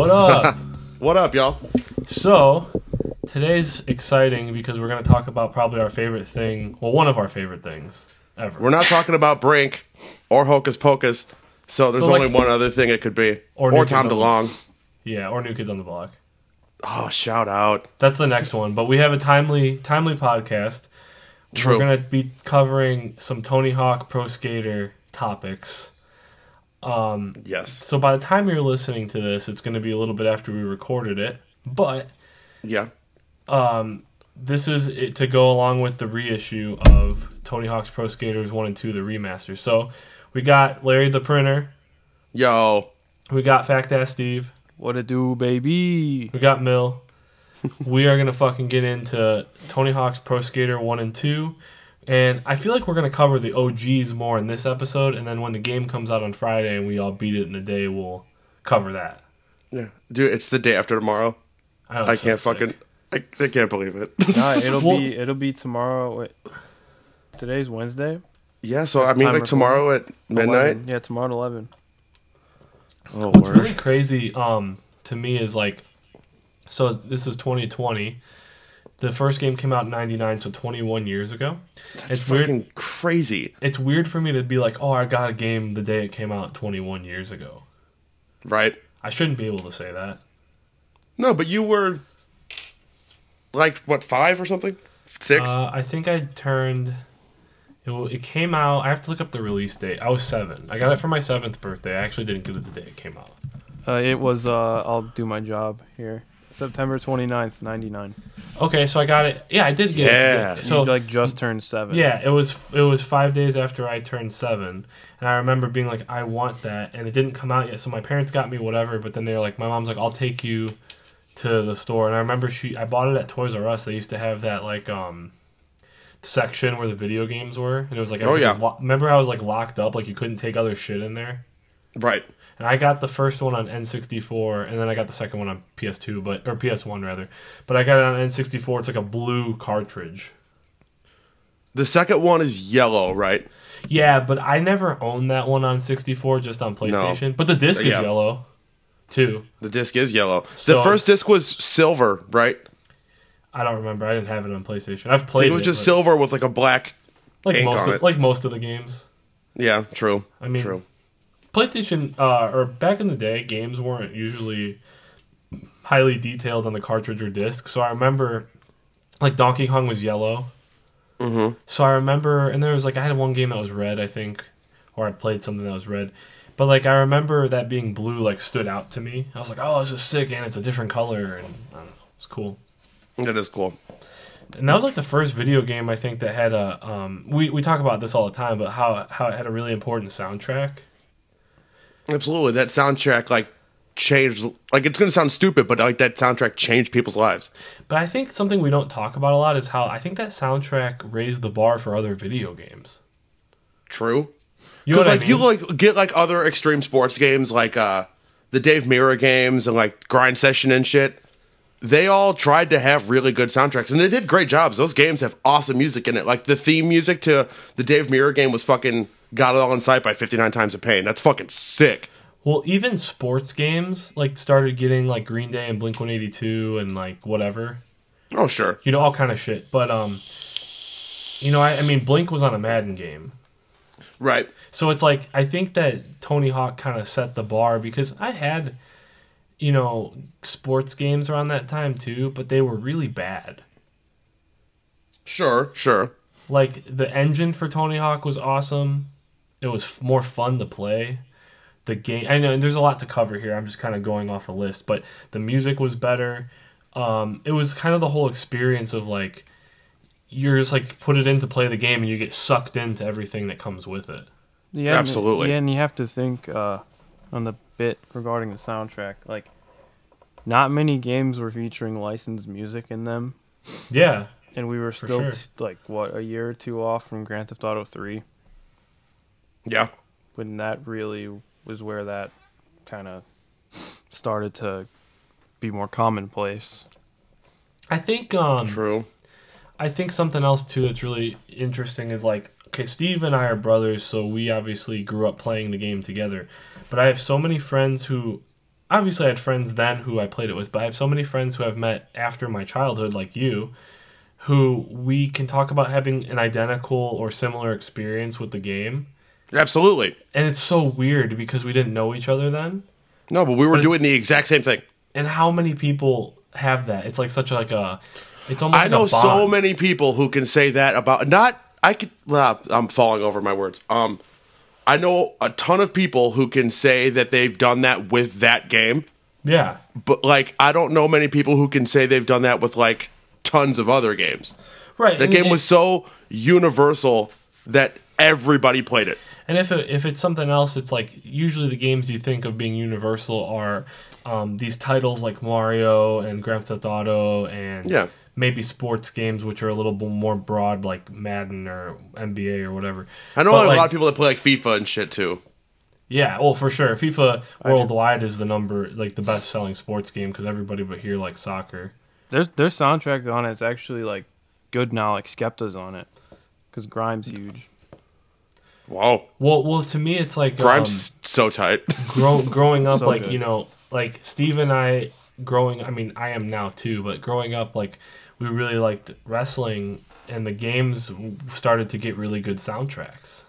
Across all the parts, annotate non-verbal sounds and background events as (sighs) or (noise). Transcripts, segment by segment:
What up? (laughs) What up, y'all? so, today's exciting because we're going to talk about probably our favorite thing. Well, one of our favorite things ever. We're not talking about Brink or Hocus Pocus, so there's So, like- only one other thing it could be. Or Or, Tom DeLonge. yeah, or New Kids on the Block. Oh, shout out. That's the next one. But we have a timely, timely podcast. True. We're going to be covering some Tony Hawk Pro Skater topics. Yes. So by the time you're listening to this, it's going to be a little bit after we recorded it. But Yeah. Um, this is it to go along with the reissue of Tony Hawk's Pro Skaters 1 and 2, the remaster. So we got Larry the Printer, Yo. we got Fact Ass Steve, What it do, baby? we got Mill. (laughs) we are going to fucking get into Tony Hawk's Pro Skater 1 and 2. And I feel like we're going to cover the OGs more in this episode. And then when the game comes out on Friday and we all beat it in a day, we'll cover that. Yeah. Dude, it's the day after tomorrow. know, I so can't sick. fucking. I, I can't believe it. (laughs) Nah, it'll (laughs) Well- be it'll be tomorrow. Wait, today's Wednesday. yeah, so I mean, Time like recording. tomorrow at midnight. 11. Yeah, tomorrow at eleven. Oh, What's word. really crazy um, to me is like, so this is 2020. The first game came out in '99, so 21 years ago. it's weird. fucking crazy. It's weird for me to be like, oh, I got a game the day it came out 21 years ago. Right? I shouldn't be able to say that. No, but you were like, what, five or something? Six? Uh, I think I turned. It, it came out. I have to look up the release date. I was seven. I got it for my seventh birthday. I actually didn't get it the day it came out. Uh, it was. Uh, I'll do my job here. September 29th, 99. Okay, so I got it. Yeah, I did get Yeah. it. So So you like just turned seven. Yeah, it was it was five days after I turned seven, and I remember being like, I want that, and it didn't come out yet. So my parents got me whatever, but then they were like, my mom's like, I'll take you to the store, and I remember she I bought it at Toys R Us. They used to have that like um section where the video games were, and it was like Oh, yeah. lo- remember how it was like locked up, like you couldn't take other shit in there. right. And I got the first one on N64, and then I got the second one on PS2, but or PS1 rather. But I got it on N64. It's like a blue cartridge. The second one is yellow, right? Yeah, but I never owned that one on 64, just on PlayStation. But the disc is yellow, too. The disc is yellow. So- the first disc was silver, right? I don't remember. I didn't have it on PlayStation. I've played it was just silver with like a black. like most of it. like most of the games. Yeah, true. I mean, true. PlayStation uh, or back in the day, games weren't usually highly detailed on the cartridge or disc. So I remember, like Donkey Kong was yellow. Mm-hmm. So I remember, and there was like I had one game that was red, I think, or I played something that was red. But like I remember that being blue like stood out to me. I was like, oh, this is sick, and it's a different color, and I don't know, it's cool. It is cool. And that was like the first video game I think that had a. Um, we we talk about this all the time, but how how it had a really important soundtrack. Absolutely. That soundtrack like changed like it's gonna sound stupid, but like that soundtrack changed people's lives. But I think something we don't talk about a lot is how I think that soundtrack raised the bar for other video games. True. You know like I mean? you like get like other extreme sports games like uh the Dave Mirra games and like Grind Session and shit. They all tried to have really good soundtracks and they did great jobs. Those games have awesome music in it. Like the theme music to the Dave Mirra game was fucking Got It All in Sight by 59 Times of Pain. That's fucking sick. well, even sports games like started getting like Green Day and Blink One Eighty Two and like whatever, Oh sure. you know, all kind of shit. But um, you know, I, I mean, Blink was on a Madden game, Right. so it's like I think that Tony Hawk kind of set the bar because I had, you know, sports games around that time too, but they were really bad. Sure, sure. like the engine for Tony Hawk was awesome. It was f- more fun to play. The game, I know there's a lot to cover here. I'm just kind of going off a list, but the music was better. Um, it was kind of the whole experience of like you're just like put it in to play the game and you get sucked into everything that comes with it. Yeah, and- Absolutely. Yeah, and you have to think uh, on the bit regarding the soundtrack. Like, not many games were featuring licensed music in them, Yeah, and we were still sure. t- like what a year or two off from Grand Theft Auto Three. Yeah. When that really was where that kind of started to be more commonplace. I think um, True. I think something else too that's really interesting is like okay, Steve and I are brothers, so we obviously grew up playing the game together. But I have so many friends who obviously I had friends then who I played it with, but I have so many friends who I've met after my childhood, like you, who we can talk about having an identical or similar experience with the game. Absolutely. And it's so weird because we didn't know each other then. No, but we were But- doing the exact same thing. And how many people have that? It's like such a, like a, it's almost I like know so many people who can say that about not. I could. Well, I'm falling over my words. Um, I know a ton of people who can say that they've done that with that game, Yeah. but like I don't know many people who can say they've done that with like tons of other games. Right. The game it- was so universal that everybody played it. And if it, if it's something else, it's like usually the games you think of being universal are um, these titles like Mario and Grand Theft Auto and Yeah. maybe sports games which are a little bit more broad like Madden or NBA or whatever. I know But, a like, lot of people that play like FIFA and shit too. Yeah, well for sure. FIFA worldwide is the number like the best selling sports game because everybody but here likes soccer. There's their soundtrack on it's actually like good now. Like Skepta's on it, because Grime's huge. Whoa, Well, well to me it's like um, Grimes so tight. grow, (laughs) growing up So like good. you know like steve and i growing i mean i am now too but growing up like we really liked wrestling and the games started to get really good soundtracks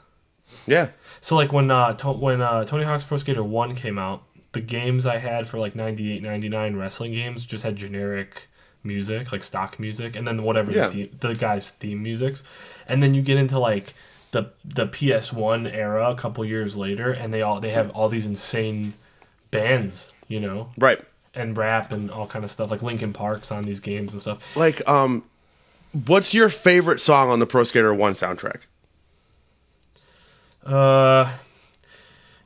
yeah, so like when uh to- when uh tony hawk's pro skater 1 came out the games i had for like 98 99 wrestling games just had generic music like stock music and then whatever Yeah. the, theme, the guy's theme musics and then you get into like the the ps1 era a couple years later and they all they have all these insane bands you know right. and rap and all kind of stuff like linkin park's on these games and stuff Like, um, what's your favorite song on the Pro Skater One soundtrack? Uh,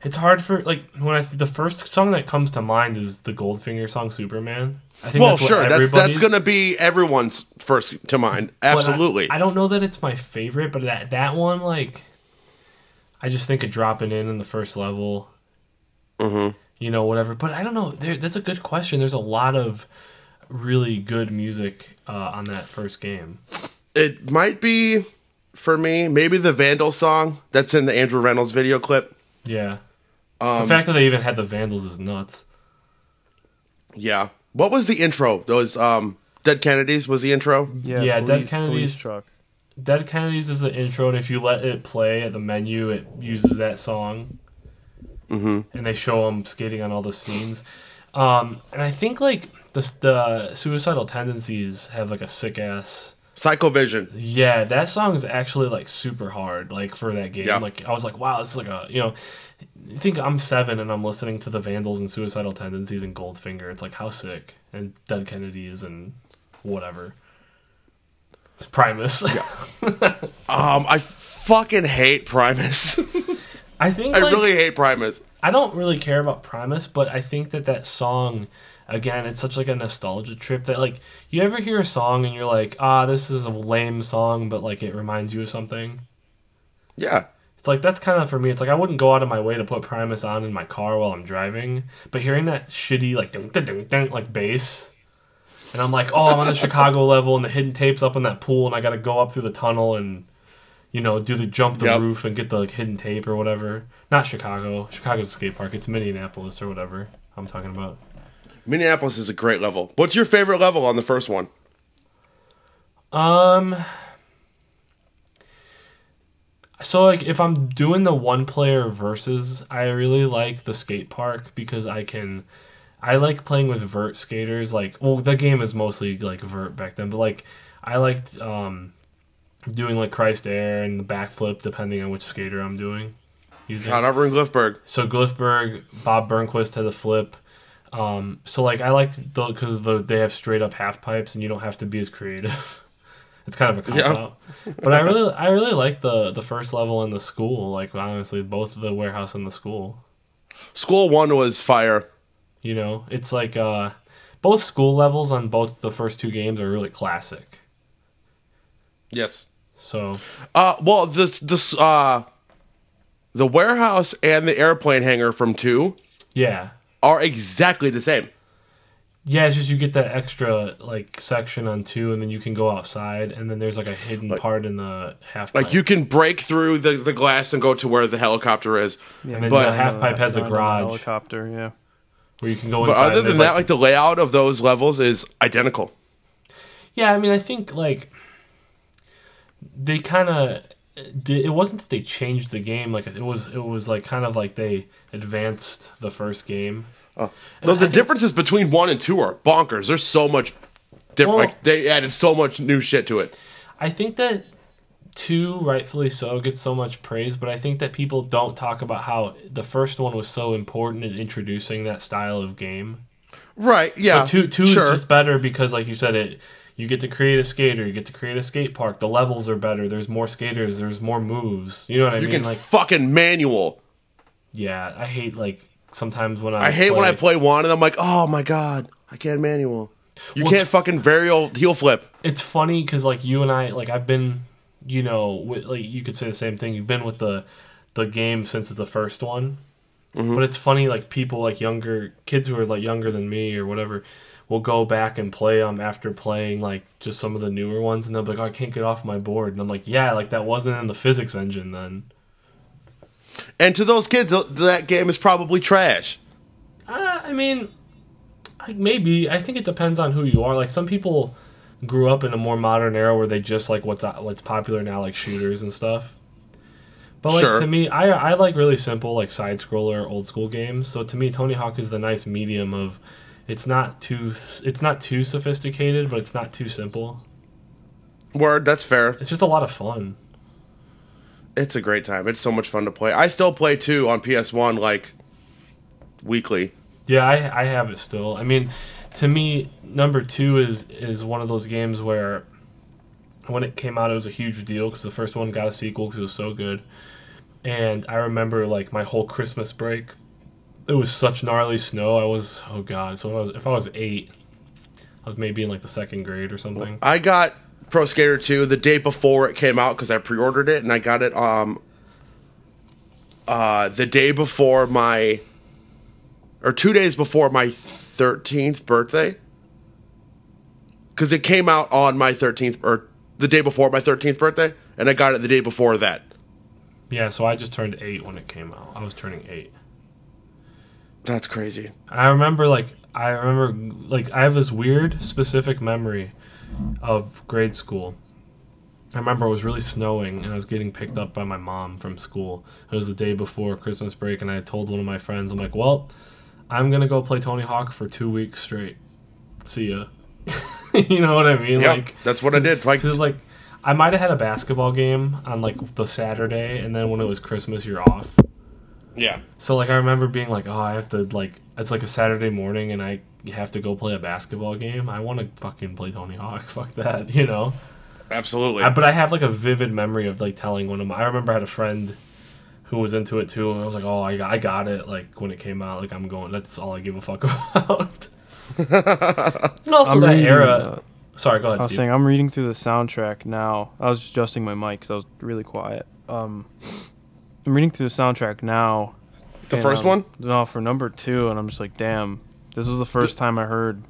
it's hard for like when I the first song that comes to mind is the Goldfinger song Superman. I think Well, that's what sure, that's that's gonna be everyone's first to mind. but I- Absolutely. I, don't know that it's my favorite, but that that one like, I just think of dropping in in the first level. Mm-hmm. You know, whatever. But I don't know. There, that's a good question. There's a lot of really good music uh, on that first game. it might be for me maybe the Vandal song that's in the Andrew Reynolds video clip. Yeah. Um, the fact that they even had the Vandals is nuts. Yeah. What was the intro? Those um Dead Kennedys was the intro. Yeah, Yeah, Dead Kennedys- truck. Dead Kennedys is the intro, and if you let it play at the menu, it uses that song. Mm-hmm. And they show them skating on all the scenes. Um, and I think like the the suicidal tendencies have like a sick ass. Cyco Vision. Yeah, that song is actually like super hard. Like for that game, Yeah. like I was like, wow, this is like a you know. I think I'm seven and I'm listening to the Vandals and Suicidal Tendencies and Goldfinger. It's like how sick and Dead Kennedys and whatever. It's Primus. (laughs) Um, I fucking hate Primus. (laughs) I think I like, really hate Primus. I don't really care about Primus, but I think that that song, again, it's such like a nostalgia trip that like you ever hear a song and you're like, ah, this is a lame song, but like it reminds you of something. Yeah. It's like that's kind of for me. It's like I wouldn't go out of my way to put Primus on in my car while I'm driving, but hearing that shitty like ding ding ding, like bass, and I'm like, oh, I'm on the (laughs) Chicago level and the hidden tapes up in that pool, and I got to go up through the tunnel and you know do the jump the Yep. roof and get the like, hidden tape or whatever. Not Chicago. Chicago's a skate park. It's Minneapolis or whatever I'm talking about. Minneapolis is a great level. What's your favorite level on the first one? Um. So like if I'm doing the one player versus, I really like the skate park because I can I like playing with vert skaters like well the game is mostly like vert back then, but like I liked um doing like Christ Air and the backflip depending on which skater I'm doing. Using. Over in Glifberg. So Glifberg, Bob Burnquist had the flip. Um, so like I like the because the, they have straight up half pipes and you don't have to be as creative. (laughs) it's kind of a cop Yeah. out. But I really I really like the the first level in the school. Like honestly, both the warehouse and the school. School one was fire. You know, it's like uh, both school levels on both the first two games are really classic. Yes. So Uh, well, this this uh, the warehouse and the airplane hangar from two yeah, are exactly the same. yeah. It's just you get that extra like section on two, and then you can go outside, and then there's like a hidden part in the half. Like you can break through the, the glass and go to where the helicopter is. Yeah, And But- the half pipe has a Down on the garage. Helicopter, yeah. where you can go But inside. other than that, like the layout of those levels is identical. Yeah, I mean, I think like they kind of did. It wasn't that they changed the game. Like it was, it was like kind of like they advanced the first game. Oh. No, the think- differences between one and two are bonkers. There's so much different. Well- like they added so much new shit to it. I think that two, rightfully so, gets so much praise, but I think that people don't talk about how the first one was so important in introducing that style of game. Right? Yeah. But two, two sure. is just better because, like you said, it. You get to create a skater. You get to create a skate park. The levels are better. There's more skaters. There's more moves. You know what I you mean? can like, fucking manual. yeah, I hate like sometimes when I. I hate when I play one and I'm like, oh my god, I can't manual. You Well, can't fucking varial heel flip. it's funny because like you and I like I've been you know with, like you could say the same thing you've been with the the game since the first one mm-hmm. but it's funny like people like younger kids who are like younger than me or whatever will go back and play them after playing like just some of the newer ones and they'll be like oh, I can't get off my board and I'm like yeah like that wasn't in the physics engine then And to those kids, that game is probably trash. uh, I mean like maybe I think it depends on who you are like some people grew up in a more modern era where they just like what's what's popular now like shooters and stuff But like Sure. to me, I I like really simple like side scroller old school games. So to me, Tony Hawk is the nice medium of it's not too it's not too sophisticated, but it's not too simple. Word, that's fair. It's just a lot of fun. It's a great time. It's so much fun to play. I still play two on PS1 like weekly. Yeah, I I have it still. I mean, to me, number two is is one of those games where when it came out, it was a huge deal because the first one got a sequel because it was so good. And I remember like my whole Christmas break, it was such gnarly snow. I was oh god. So if I was, if I was eight, I was maybe in like the second grade or something. I got Pro Skater 2 the day before it came out because I pre-ordered it and I got it um uh the day before my or two days before my 13th birthday because it came out on my 13th or the day before my 13th birthday and I got it the day before that. Yeah, so I just turned eight when it came out. I was turning eight. That's crazy. I remember like I remember like I have this weird specific memory of grade school. I remember it was really snowing and I was getting picked up by my mom from school. It was the day before Christmas break and I told one of my friends, I'm like, "Well, I'm going to go play Tony Hawk for 2 weeks straight. See ya." (laughs) you know what I mean? Yeah, Like that's what I did. Like cuz like I might have had a basketball game on like the Saturday and then when it was Christmas you're off. Yeah. So like I remember being like, oh, I have to like it's like a Saturday morning and I have to go play a basketball game. I want to fucking play Tony Hawk. (laughs) Fuck that, (laughs) you know. Absolutely. I, but I have like a vivid memory of like telling one of my. I remember I had a friend who was into it too, and I was like, oh, I got, I got it. Like when it came out, like I'm going. That's all I give a fuck (laughs) about. and also I'm that era. Sorry, go ahead. I was Steve. saying I'm reading through the soundtrack now. I was adjusting my mic because I was really quiet. Um, I'm reading through the soundtrack now. the and, first um, one? No, for number two, and I'm just like, damn. This was the first time I heard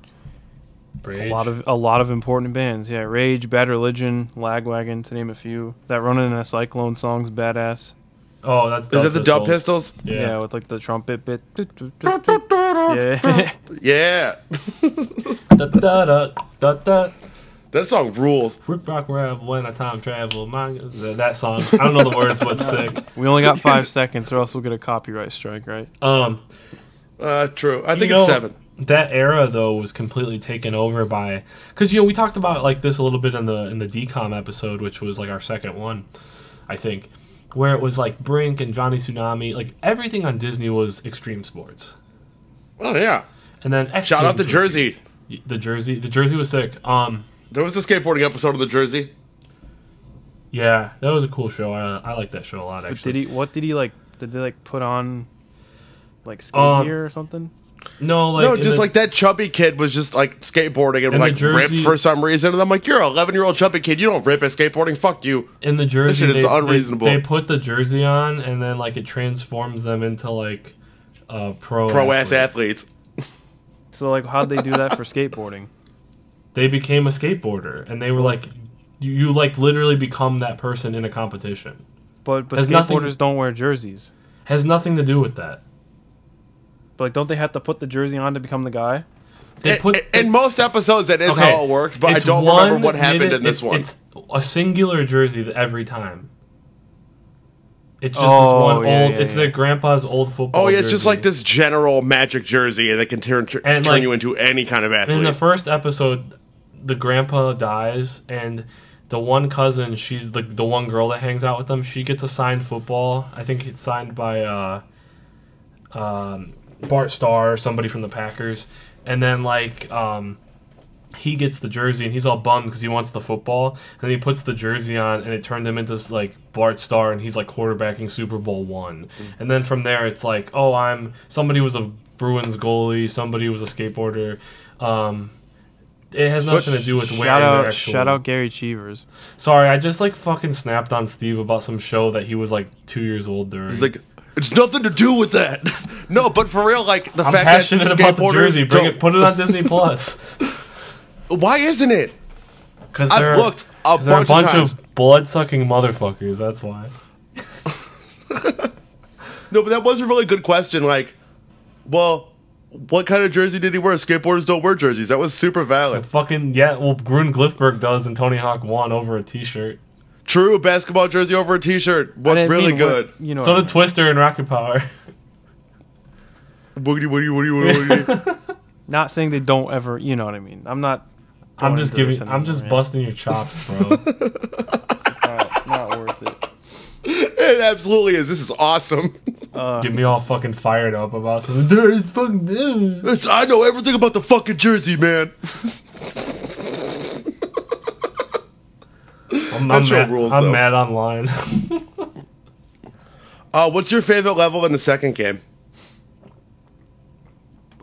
Rage. a lot of a lot of important bands. Yeah, Rage, Bad Religion, Lagwagon, to name a few. That Running in a Cyclone song's badass. Oh, that's. Is it the Dub Pistols? Yeah, Yeah. with like the trumpet bit. (laughs) Yeah. (laughs) Yeah. da, da, da, da, da. That song rules. Rip rock rap when I time travel. My, that song. I don't know the words, but (laughs) sick. we only got five seconds, or else we'll get a copyright strike, right? Um, Uh, true. I think You it's know, seven. That era though was completely taken over by because you know we talked about like this a little bit in the in the DCOM episode, which was like our second one, I think, where it was like Brink and Johnny Tsunami, like everything on Disney was extreme sports, Oh yeah. and then X Shout out the Jersey. huge. The Jersey, the Jersey was sick. Um, There was a skateboarding episode of the Jersey. yeah, that was a cool show. I I like that show a lot actually. Did he? What did he like? Did they like put on, like skate Um, gear or something? No, like no, just the- like that chubby kid was just like skateboarding and And like Jersey- ripped for some reason. And I'm like, you're an 11 year old chubby kid. You don't rip at skateboarding. Fuck you. in the jersey shit is they, they- unreasonable. They, put the jersey on and then like it transforms them into like uh pro Pro ass athletes. (laughs) So like, how'd they do that for skateboarding? They became a skateboarder and they were like you, you like literally become that person in a competition But but Has skateboarders nothing- don't wear jerseys. has nothing to do with that But like, don't they have to put the jersey on to become the guy? They In- in, most episodes, that is Okay, how it worked, but I don't remember what happened minute- in this it's- one. It's a singular jersey every time. It's just Oh, this one yeah, old. yeah, it's yeah. their grandpa's old football. oh, yeah, it's just like this general magic jersey that can turn, turn And, like, you into any kind of athlete. In the first episode, the grandpa dies, and the one cousin, she's the the one girl that hangs out with them. She gets a signed football. I think it's signed by uh, um, Bart Starr or somebody from the Packers. And then like um, he gets the jersey, and he's all bummed because he wants the football. And he puts the jersey on, and it turned him into like Bart Starr, and he's like quarterbacking Super Bowl one. And then from there, it's like, oh, I'm somebody was a Bruins goalie, somebody was a skateboarder. Um, it has nothing to do with wearing shout their out, actual. shout out Gerry Cheevers. Sorry, I just like fucking snapped on Steve about some show that he was like two years old during. It's like it's nothing to do with that. (laughs) no, but for real, like the I'm fact passionate that about the jersey. Bring don't- it, put it on Disney Plus. (laughs) Why isn't it? Because I've they're, looked a 'cause they're bunch a bunch times. of blood sucking motherfuckers. That's why. (laughs) No, but that was a really good question. Like, well, what kind of jersey did he wear? Skateboarders don't wear jerseys. That was super valid. Fucking yeah. Well, Rune Glifberg does, and Tony Hawk won over a T-shirt. True a basketball jersey over a t-shirt. What's really mean what- good? you know. so what I did Twister and Rocket Power. Boogity, woody, woody, woody, woody. mean. (laughs) Not saying they don't ever. You know what I mean. I'm not. I'm just giving. I'm just anymore, busting your chops, bro. (laughs) it absolutely is. This is awesome. Uh, (laughs) Get me all fucking fired up about something. Dude, it's fucking. It's- I know everything about the fucking jersey, man. I'm, I'm, mad, rules, I'm though. mad online. (laughs) Uh, what's your favorite level in the second game?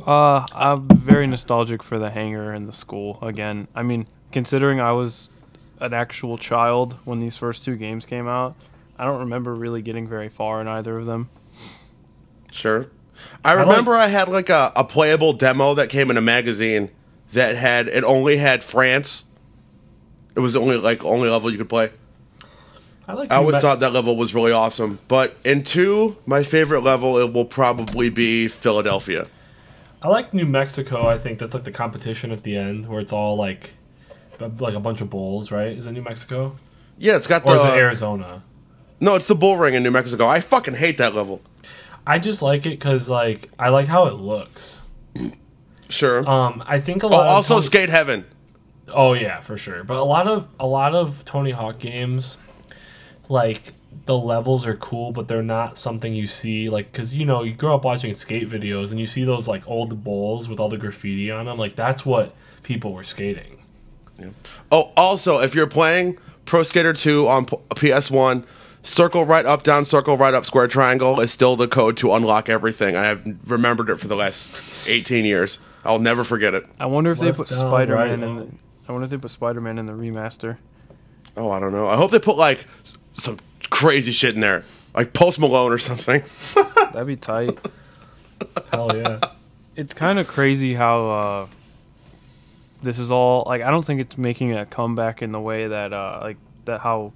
Uh, I'm very nostalgic for the hangar and the school again. I mean, considering I was an actual child when these first two games came out, I don't remember really getting very far in either of them. Sure. I like- remember I had like a, a playable demo that came in a magazine that had it only had France. It was the only like only level you could play. I like. I always New thought that level was really awesome. But in two, my favorite level it will probably be Philadelphia. I like New Mexico. I think that's like the competition at the end where it's all like, like a bunch of bowls, right? Is it New Mexico Yeah, it's got or is it uh, Arizona? No, it's the bull ring in New Mexico. I fucking hate that level. I just like it because like I like how it looks. Sure. Um, I think a oh, lot. of also Tony- Skate Heaven. Oh yeah, for sure. But a lot of a lot of Tony Hawk games, like the levels are cool, but they're not something you see like because you know you grow up watching skate videos and you see those like old bowls with all the graffiti on them. Like that's what people were skating. Yeah. Oh, also, if you're playing Pro Skater 2 on P- PS1, circle right up, down, circle right up, square triangle is still the code to unlock everything. I have remembered it for the last 18 years. I'll never forget it. I wonder if they put down, Spider Man right in. The, I wonder if they put Spider Man in the remaster. Oh, I don't know. I hope they put like s- some crazy shit in there, like Post Malone or something. (laughs) That'd be tight. Hell yeah. it's kind of crazy how uh, this is all like. I don't think it's making a comeback in the way that uh, like that how.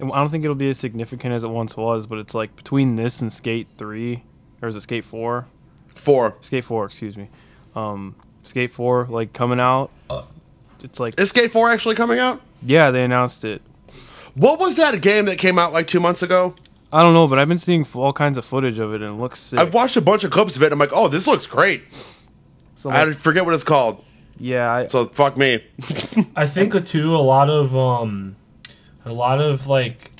I don't think it'll be as significant as it once was, but it's like between this and Skate Three, or is it Skate Four? Four. Skate Four, excuse me. Um, Skate Four, like coming out. It's like Is Skate 4 actually coming out? yeah, they announced it. What was that game that came out like two months ago? I don't know, but I've been seeing all kinds of footage of it, and it looks sick. I've watched a bunch of clips of it. And I'm like, oh, this looks great. so, I forget what it's called. yeah, I, So fuck me. I think uh, too a lot of um, a lot of like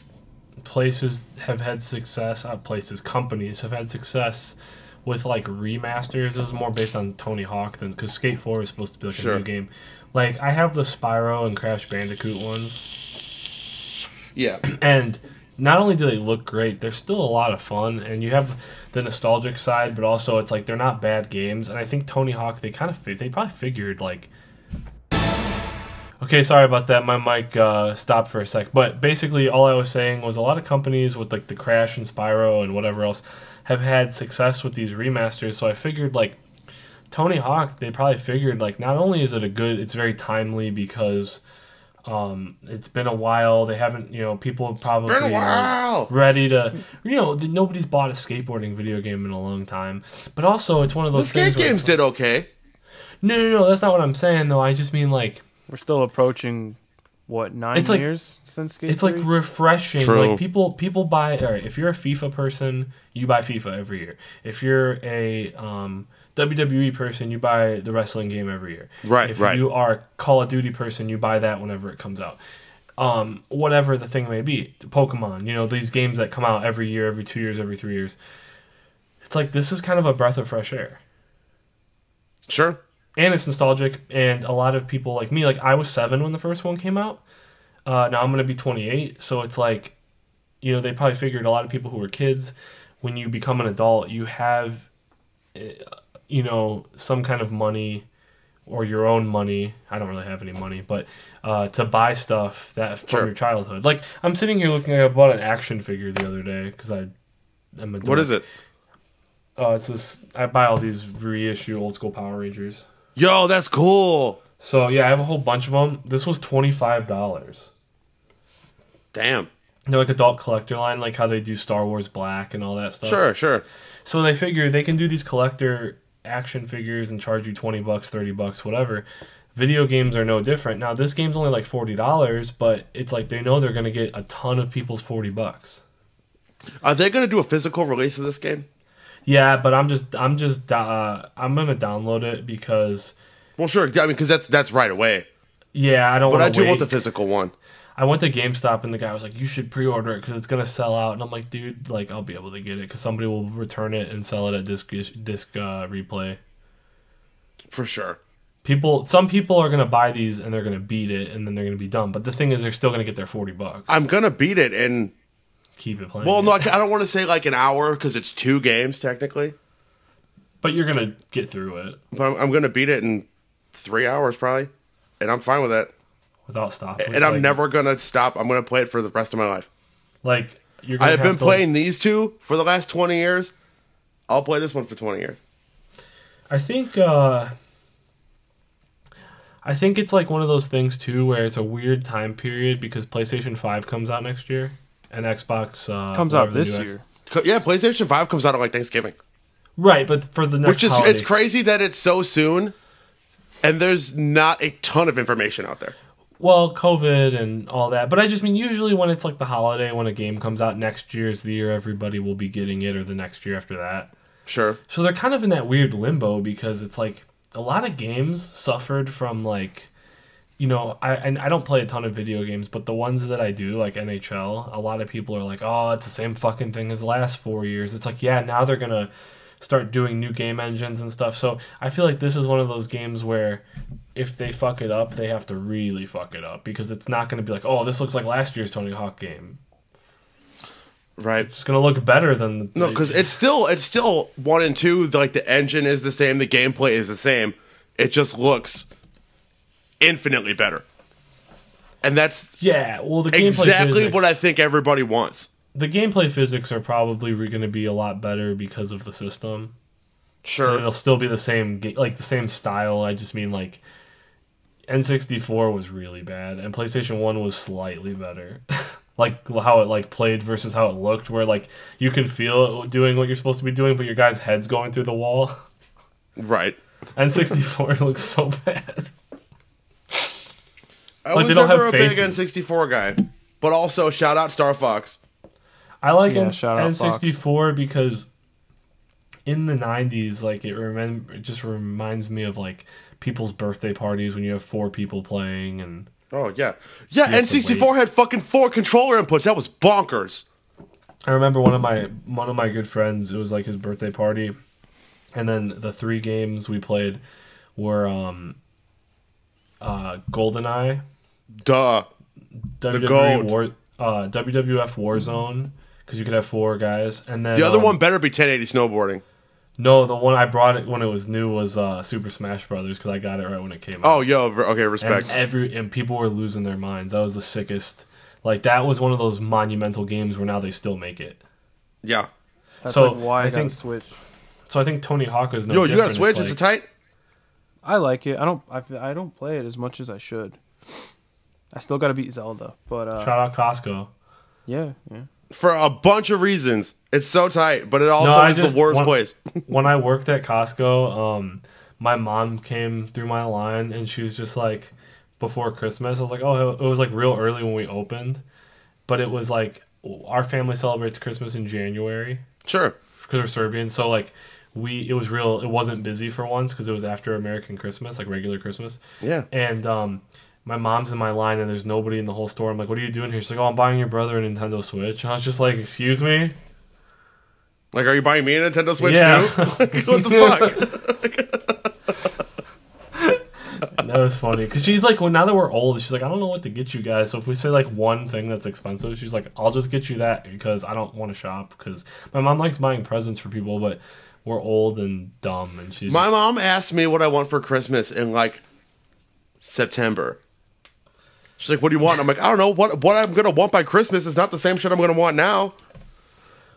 places have had success. Not places, companies have had success with like remasters. This is more based on Tony Hawk than because Skate Four is supposed to be like Sure. a new game. Like I have the Spyro and Crash Bandicoot ones, Yeah. and not only do they look great, they're still a lot of fun. And you have the nostalgic side, but also it's like they're not bad games. And I think Tony Hawk they kind of they probably figured like Okay, sorry about that. My mic uh, stopped for a sec. But basically, all I was saying was a lot of companies with like the Crash and Spyro and whatever else have had success with these remasters. So I figured like Tony Hawk, they probably figured like not only is it a good, it's very timely because Um, it's been a while. They haven't, you know, people probably Been a while. ready to, you know, nobody's bought a skateboarding video game in a long time. But also, it's one of The those skate things. games did okay. No, no, no. That's not what I'm saying, though. I just mean like We're still approaching what nine It's like- years since Skate it's like refreshing. True. Like people, people buy. All right, if you're a FIFA person, you buy FIFA every year. If you're a um, WWE person, you buy the wrestling game every year. Right, If right. you are a Call of Duty person, you buy that whenever it comes out. Um, whatever the thing may be, Pokemon. You know these games that come out every year, every two years, every three years. It's like this is kind of a breath of fresh air. Sure. And it's nostalgic and a lot of people like me like i was seven when the first one came out. Uh, now i'm going to be 28 so it's like you know they probably figured a lot of people who were kids when you become an adult you have uh, you know some kind of money or your own money. I don't really have any money but uh, to buy stuff that from Sure. your childhood. Like i'm sitting here looking i bought an action figure the other day because i am a What is it? uh, it's this i buy all these reissue old school power rangers Yo, that's cool. so yeah, I have a whole bunch of them. This was twenty five dollars. Damn. They're like adult collector line, like how they do Star Wars Black and all that stuff. Sure, sure. So they figure they can do these collector action figures and charge you twenty bucks, thirty bucks, whatever. Video games are no different. Now this game's only like forty dollars, but it's like they know they're gonna get a ton of people's forty bucks. Are they going to do a physical release of this game? Yeah, but I'm just I'm just uh, I'm gonna download it because Well, sure. I mean, because that's that's right away. yeah I don't. But I do wait. want the physical one. I went to GameStop and the guy was like, "You should pre-order it because it's gonna sell out." And I'm like, "Dude, like I'll be able to get it because somebody will return it and sell it at disc disc uh, replay." For sure. People, some people are gonna buy these and they're gonna beat it and then they're gonna be done. But the thing is, they're still gonna get their forty bucks. I'm going to beat it in. Keep it playing. Well, no, I I don't want to say like an hour because it's two games technically. but you're gonna get through it But I'm, I'm to beat it in three hours probably. And I'm fine with that. without stopping. And I'm Like- never to stop. I'm to play it for the rest of my life. like you're. I Gonna have been to- playing these two for the last 20 years. I'll play this one for 20 years. I think. uh I think it's like one of those things too, where it's a weird time period because PlayStation Five comes out next year and Xbox uh, comes out this new X- year. Yeah, PlayStation 5 comes out on like Thanksgiving. Right, but for the next Which is holiday it's crazy that it's so soon and there's not a ton of information out there. Well, COVID and all that, but I just mean usually when it's like the holiday when a game comes out next year is the year everybody will be getting it, or the next year after that. Sure. So they're kind of in that weird limbo because it's like a lot of games suffered from like, you know, I and I don't play a ton of video games, but the ones that I do, like NHL, a lot of people are like, oh, it's the same fucking thing as the last four years. It's like, yeah, now they're gonna start doing new game engines and stuff. So I feel like this is one of those games where if they fuck it up, they have to really fuck it up because it's not going to be like, oh, this looks like last year's Tony Hawk game. Right. It's going to look better than the, No, because it's still it's still one and two. Like the engine is the same, the gameplay is the same. It just looks infinitely better, and that's yeah. Well, the gameplay exactly physics, what I think everybody wants. the gameplay physics are probably going to be a lot better because of the system. Sure, it'll still be the same, like the same style. I just mean like N64 was really bad, and PlayStation One was slightly better. (laughs) like how it like played versus how it looked, where like you can feel doing what you're supposed to be doing, but your guy's head's going through the wall. (laughs) right. N64 (laughs) looks so bad. I Like, was they don't never have a big. N64 guy, but also shout out Star Fox. I like Yeah, N- shout out N64 because in the 90s, like it remem- it just reminds me of like people's birthday parties when you have four people playing and Oh yeah, yeah. have to N64 had fucking four controller inputs. That was bonkers. I remember one of my one of my good friends. It was like his birthday party, and then the three games we played were um, uh, GoldenEye, Duh. WWE gold. War, uh, WWF Warzone, because you could have four guys, and then The other um, one better be 1080 snowboarding. No, the one I brought it when it was new was uh, Super Smash Brothers because I got it right when it came out. Oh yo, ver- okay, and respect. every and people were losing their minds. That was the sickest. Like that was one of those monumental games where now they still make it. yeah. That's So, like why I, I think- Switch. So I think Tony Hawk is no Yo, you got a. Switch? It's Is it tight? I like it. I don't. I, I don't play it as much as I should. I still got to beat Zelda, but uh, Shout out Costco. yeah, yeah. For a bunch of reasons. It's so tight, but it also I is just the worst want- place. (laughs) when I worked at Costco, um, my mom came through my line and she was just like, before Christmas, I was like, oh, it was like real early when we opened, but it was like our family celebrates Christmas in January Sure. because we're Serbian, so like we it was real. It wasn't busy for once because it was after American Christmas, like regular Christmas, Yeah. and um. My mom's in my line and there's nobody in the whole store. I'm like, "What are you doing here?" She's like, "Oh, I'm buying your brother a Nintendo Switch." And I was just like, "Excuse me." Like, are you buying me a Nintendo Switch Yeah. too? (laughs) what the fuck? (laughs) That was funny because she's like, well, now that we're old, she's like, I don't know what to get you guys. So if we say like one thing that's expensive, she's like, I'll just get you that because I don't want to shop. Because my mom likes buying presents for people, but we're old and dumb, and she's My just- mom asked me what I want for Christmas in like September. She's like, "What do you want?" I'm like, "I don't know. What what I'm gonna want by Christmas is not the same shit I'm gonna want now."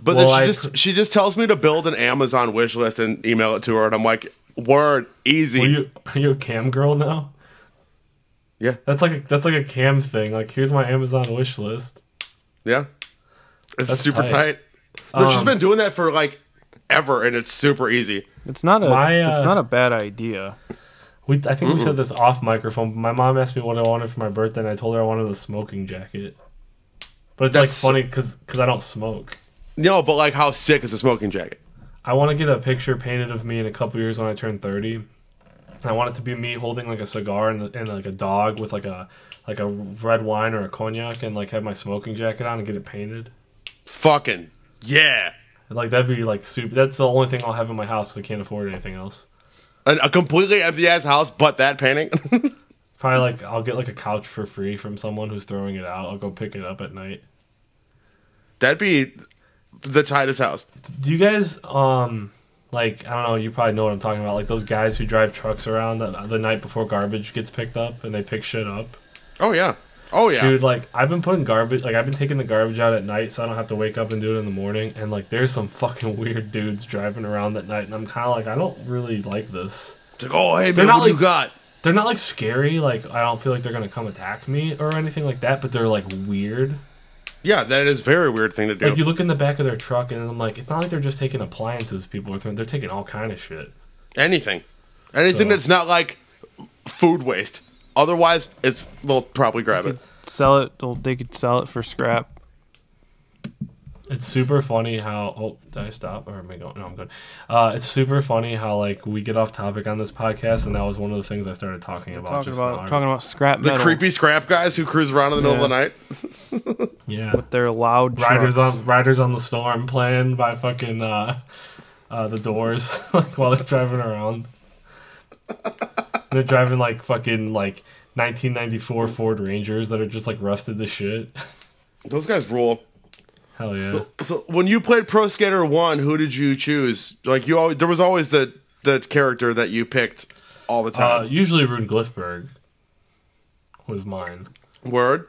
But Well, then I she just she just tells me to build an Amazon wish list and email it to her, and I'm like, "Word, easy." Are you are you a cam girl now? yeah, That's like a, that's like a cam thing. Like here's my Amazon wish list. yeah. It's That's super tight. tight. But she's Um, been doing that for like ever, and it's super easy. It's not a My, it's uh, not a bad idea. We I think we said this off microphone. But my mom asked me what I wanted for my birthday, and I told her I wanted a smoking jacket. But it's That's- like funny because I don't smoke. No, but like, how sick is a smoking jacket? I want to get a picture painted of me in a couple years when I turn 30. I want it to be me holding like a cigar and, and like a dog with like a like a red wine or a cognac and like have my smoking jacket on and get it painted. Fucking yeah. Like that'd be like super. That's the only thing I'll have in my house because I can't afford anything else. An, a completely empty ass house, but that painting. (laughs) Probably like I'll get like a couch for free from someone who's throwing it out. I'll go pick it up at night. That'd be the tightest house. Do you guys um like I don't know? You probably know what I'm talking about. Like those guys who drive trucks around the, the night before garbage gets picked up and they pick shit up. Oh yeah. Oh yeah. Dude, like I've been putting garbage, like I've been taking the garbage out at night, so I don't have to wake up and do it in the morning. And like, there's some fucking (laughs) weird dudes driving around at night, and I'm kind of like, I don't really like this. It's like, oh hey They're man, not what do you got? They're not like scary, like I don't feel like they're gonna come attack me or anything like that. But they're like weird. Yeah, that is a very weird thing to do. Like you look in the back of their truck, and I'm like, it's not like they're just taking appliances. People are throwing, they're taking all kind of shit. Anything, anything So- that's not like food waste. Otherwise, it's they'll probably grab it. Sell it. Well, they could sell it for scrap. It's super funny how. Oh, did I stop or am I going? No, I'm good. Uh, it's super funny how like we get off topic on this podcast, and that was one of the things I started talking about. Talking just about now. talking about scrap The metal creepy scrap guys who cruise around in the middle of the night. (laughs) yeah, with their loud riders trucks. on riders on the storm playing by fucking uh, uh, the Doors (laughs) like while they're driving around. (laughs) they're driving like fucking like 1994 Ford Rangers that are just like rusted to shit. (laughs) Those guys rule. Hell yeah. So when you played Pro Skater One, who did you choose? Like you always, there was always the the character that you picked all the Uh, time. usually Rune Glifberg was mine. Word.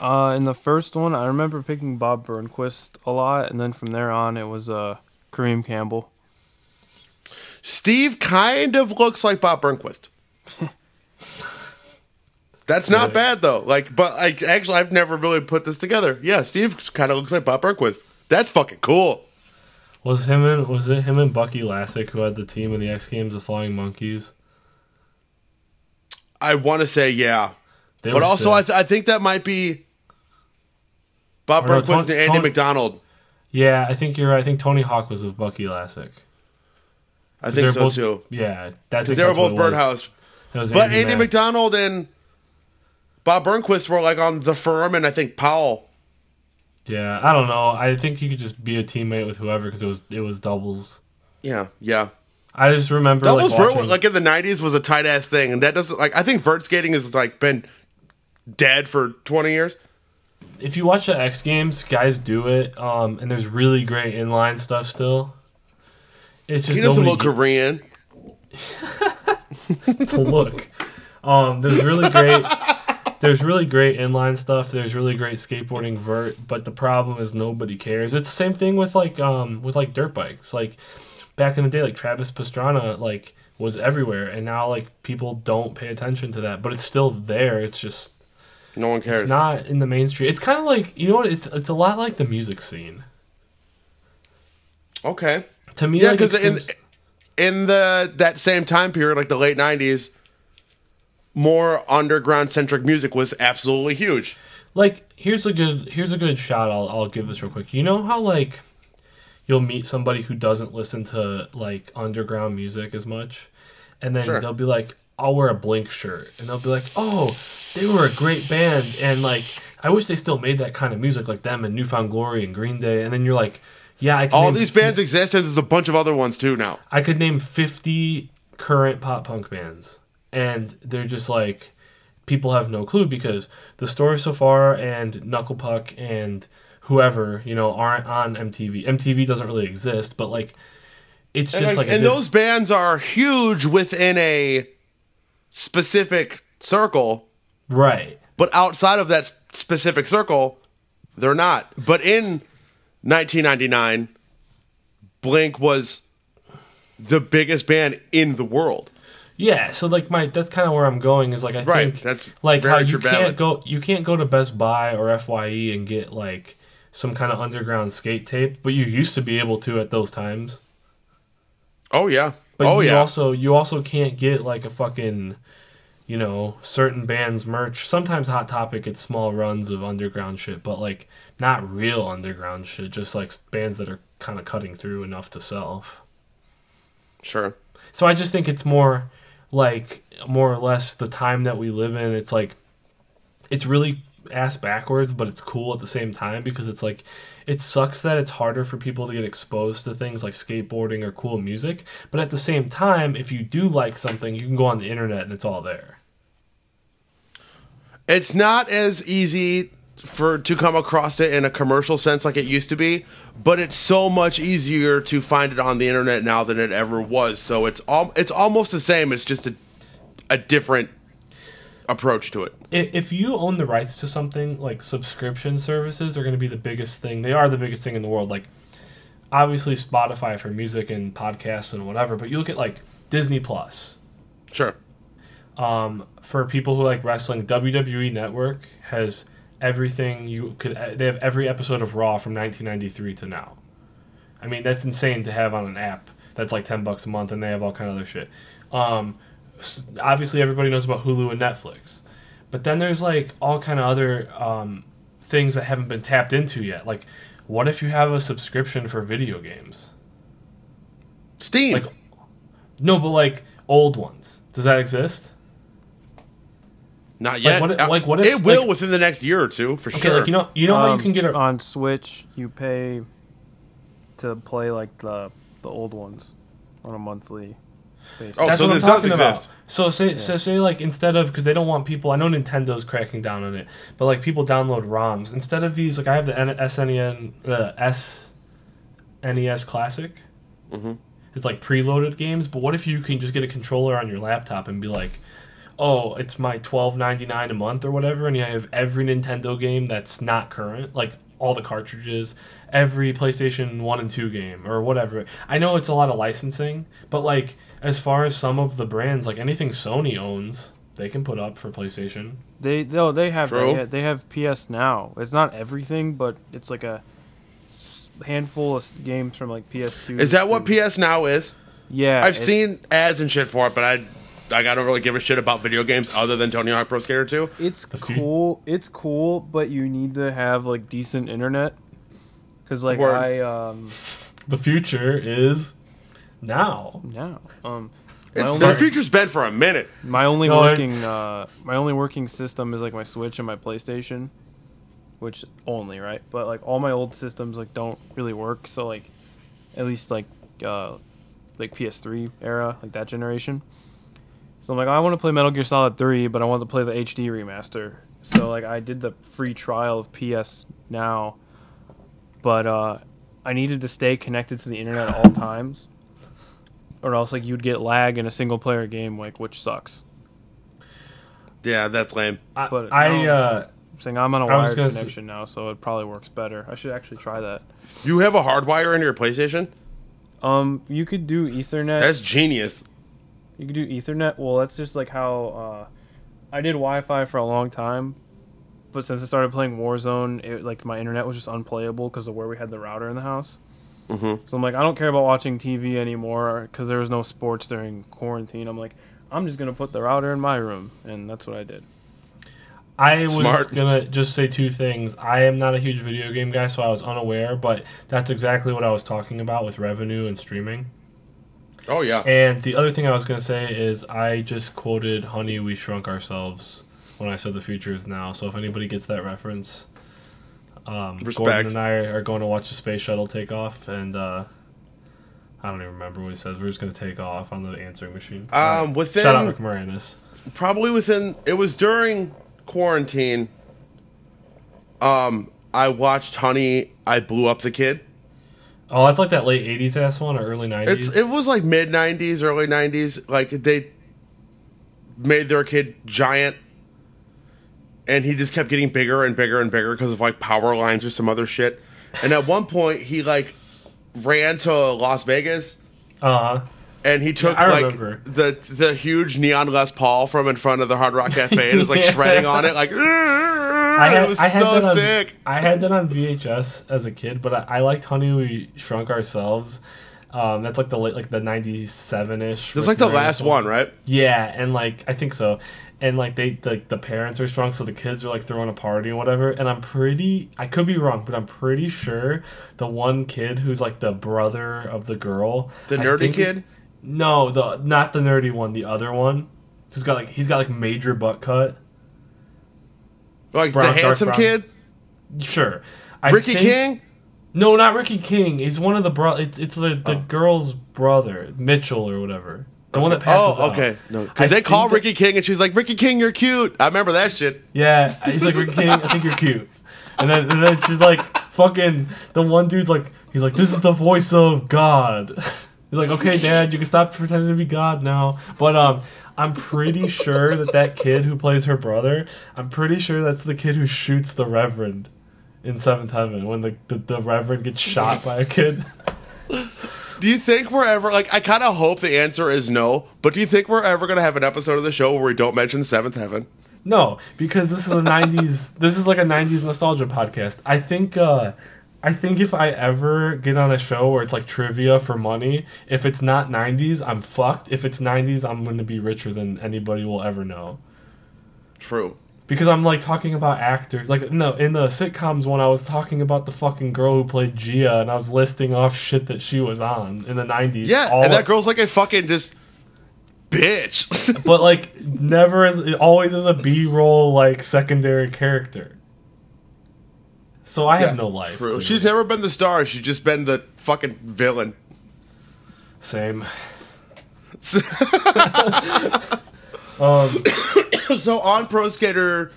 Uh, in the first one, I remember picking Bob Burnquist a lot, and then from there on, it was uh Kareem Campbell. Steve kind of looks like Bob Burnquist. (laughs) That's not bad though. Like, but like actually, I've never really put this together. Yeah, Steve kind of looks like Bob Burnquist. That's fucking cool. Was him and was it him and Bucky Lasek who had the team in the X Games, the Flying Monkeys? I want to say yeah, They but also I, th- I think that might be Bob Or no, Burnquist and Andy Tony- McDonald. yeah, I think you're right. I think Tony Hawk was with Bucky Lasek. I think so both- too. Yeah, Because they were both Birdhouse. But But Andy McDonald and Bob Burnquist were like on the firm, and I think Powell. Yeah, I don't know. I think you could just be a teammate with whoever because it was it was doubles. Yeah, yeah. I just remember Doubles like, vert, like in the '90s, was a tight ass thing, and that doesn't like. I think vert skating has like been dead for 20 years. if you watch the X Games, guys do it, um, and there's really great inline stuff still. It's just He doesn't look Korean. (laughs) to look. Um, there's really (laughs) great. There's really great inline stuff. There's really great skateboarding vert, but the problem is nobody cares. It's the same thing with like um with like dirt bikes. Like back in the day, like Travis Pastrana like was everywhere, and now like people don't pay attention to that, but it's still there. It's just No one cares. It's not in the mainstream. It's kind of like you know what? It's it's a lot like the music scene. okay. To me, Yeah, like because in in the that same time period, like the late '90s, more underground centric music was absolutely huge. like here's a good here's a good shot. I'll I'll give this real quick. You know how like you'll meet somebody who doesn't listen to like underground music as much, and then Sure. they'll be like, "I'll wear a Blink shirt," and they'll be like, "Oh, they were a great band," and like I wish they still made that kind of music like them and New Found Glory and Green Day, and then you're like, "Yeah, I can All these bands exist, and there's a bunch of other ones too now. I could name 50 current pop punk bands, and they're just like people have no clue because the story so far and Knuckle Puck and whoever you know aren't on MTV. MTV doesn't really exist, but like it's And, just like, like, and those bands are huge within a specific circle, right. but outside of that specific circle, they're not. But in 1999, Blink was the biggest band in the world. Yeah, so like my that's kind of where I'm going is like I Right, think that's like how you can't go you can't go to Best Buy or Fye and get like some kind of underground skate tape, but you used to be able to at those times. Oh yeah. But oh you yeah. also you also can't get like a fucking you know, certain bands merch. Sometimes Hot Topic gets small runs of underground shit, but like not real underground shit, just like bands that are kind of cutting through enough to sell. sure. So I just think it's more like more or less the time that we live in. It's like it's really ass backwards, but it's cool at the same time because it's like it sucks that it's harder for people to get exposed to things like skateboarding or cool music. But at the same time, if you do like something, you can go on the internet and it's all there. It's not as easy for to come across it in a commercial sense like it used to be, but it's so much easier to find it on the internet now than it ever was. So it's all it's almost the same. It's just a a different approach to it. If you own the rights to something, like subscription services are going to be the biggest thing. They are the biggest thing in the world. Like, obviously, Spotify for music and podcasts and whatever, but you look at like Disney Plus. Sure. For people who like wrestling, WWE Network has everything you could. They have every episode of Raw from 1993 to now. I mean, that's insane to have on an app. That's like 10 bucks a month, and they have all kind of other shit. Um, obviously, everybody knows about Hulu and Netflix, but then there's like all kind of other um, things that haven't been tapped into yet. Like, what if you have a subscription for video games? Steam. Like, no, but like old ones. Does that exist? Not yet. what if- like, what if, it will like- within the next year or two for Okay, sure. like you know, you know how you Um, can get a on Switch. You pay to play like the the old ones on a monthly basis. Oh, That's so what this I'm does talking about. exist. So say so say like instead of because they don't want people. I know Nintendo's cracking down on it, but like people download ROMs instead of these. Like I have the N- SNES uh, S NES Classic. Mm-hmm. It's like preloaded games, but what if you can just get a controller on your laptop and be like, "Oh, it's my twelve ninety nine a month or whatever," and I have every Nintendo game that's not current, like all the cartridges, every PlayStation One and Two game or whatever. I know it's a lot of licensing, but like as far as some of the brands, like anything Sony owns, they can put up for PlayStation. They no, they have True. yeah, they have PS Now. It's not everything, but it's like a handful of games from like PS2. Is that what PS Now is? Yeah, I've seen ads and shit for it, but I like I don't really give a shit about video games other than Tony Hawk Pro Skater 2. It's few- cool. It's cool, but you need to have like decent internet. Cause like Word. I um The future is now. now um It's, my the future's been for a minute. my only No, I- working uh my only working system is like my Switch and my PlayStation, which only right. But like all my old systems like don't really work. So like at least like uh like PS3 era like that generation. So I'm like I want to play Metal Gear Solid 3, but I want to play the HD remaster. So like I did the free trial of PS Now, but uh, I needed to stay connected to the internet at all times, or else like you'd get lag in a single player game, like which sucks. Yeah, that's lame. I, But I no. uh, I'm saying I'm on a was wired gonna say- connection now, so it probably works better. I should actually try that. You have a hardwire in your PlayStation? Um, you could do Ethernet. That's genius. You could do Ethernet. Well, that's just like how uh, I did Wi-Fi for a long time, but since I started playing Warzone, it, like my internet was just unplayable because of where we had the router in the house. Mhm. So I'm like, I don't care about watching TV anymore because there was no sports during quarantine. I'm like, I'm just gonna put the router in my room, and that's what I did. I was Smart. gonna just say two things. I am not a huge video game guy, so I was unaware, but that's exactly what I was talking about with revenue and streaming. Oh yeah. And the other thing I was gonna say is I just quoted "Honey, we shrunk ourselves" when I said the future is now. So if anybody gets that reference, um, Gordon and I are going to watch the space shuttle take off, and uh, I don't even remember what he says. We're just gonna take off on the answering machine. Um, within Shout out Rick Moranis. probably within it was during quarantine. Um, I watched Honey. I blew up the kid. Oh, that's like that late '80s ass one or early '90s. It's it was like mid '90s, early '90s. Like they made their kid giant, and he just kept getting bigger and bigger and bigger because of like power lines or some other shit. And at one point, he like ran to Las Vegas uh, and he took I like remember. the the huge neon Les Paul from in front of the Hard Rock Cafe and was like Yeah. (laughs) shredding on it, like (laughs) I had, it was I had so that on, sick. I had that on VHS as a kid, but I, I liked Honey We Shrunk Ourselves. Um, that's like the late, like the '97 ish. That's like the last one, right? Yeah, and like I think so, and like they like the parents are strong, so the kids are like throwing a party and whatever. And I'm pretty, I could be wrong, but I'm pretty sure the one kid who's like the brother of the girl, The nerdy kid? No, the not the nerdy one, the other one. Who's got like he's got like major butt cut. Like Brown- the handsome kid, Sure, I Ricky think- King. No, not Ricky King. He's one of the bro. It's it's the the Oh. girl's brother, Mitchell or whatever. The one that passes Oh, out. okay. No, because they call Ricky King and she's like, "Ricky King, you're cute." I remember that shit. Yeah, he's like Ricky King. I think you're cute. And then and then she's like fucking the one dude's like he's like this is the voice of God. (laughs) He's like okay, Dad, you can stop pretending to be God now. But um, I'm pretty sure that that kid who plays her brother, I'm pretty sure that's the kid who shoots the Reverend in Seventh Heaven when the the, the Reverend gets shot by a kid. Do you think we're ever like? I kind of hope the answer is no, but do you think we're ever gonna have an episode of the show where we don't mention Seventh Heaven? No, because this is a '90s. This is like a '90s nostalgia podcast. I think. uh I think if I ever get on a show where it's like trivia for money, if it's not '90s, I'm fucked. If it's '90s, I'm going to be richer than anybody will ever know. True. Because I'm like talking about actors. Like no, in the sitcoms one, I was talking about the fucking girl who played Gia, and I was listing off shit that she was on in the '90s. Yeah, and that girl's like a fucking just bitch. (laughs) but like never as always as a B-roll like secondary character. So I have Yeah, no life. True. clearly. She's never been the star. She's just been the fucking villain. Same. (laughs) um, (coughs) so on Pro Skater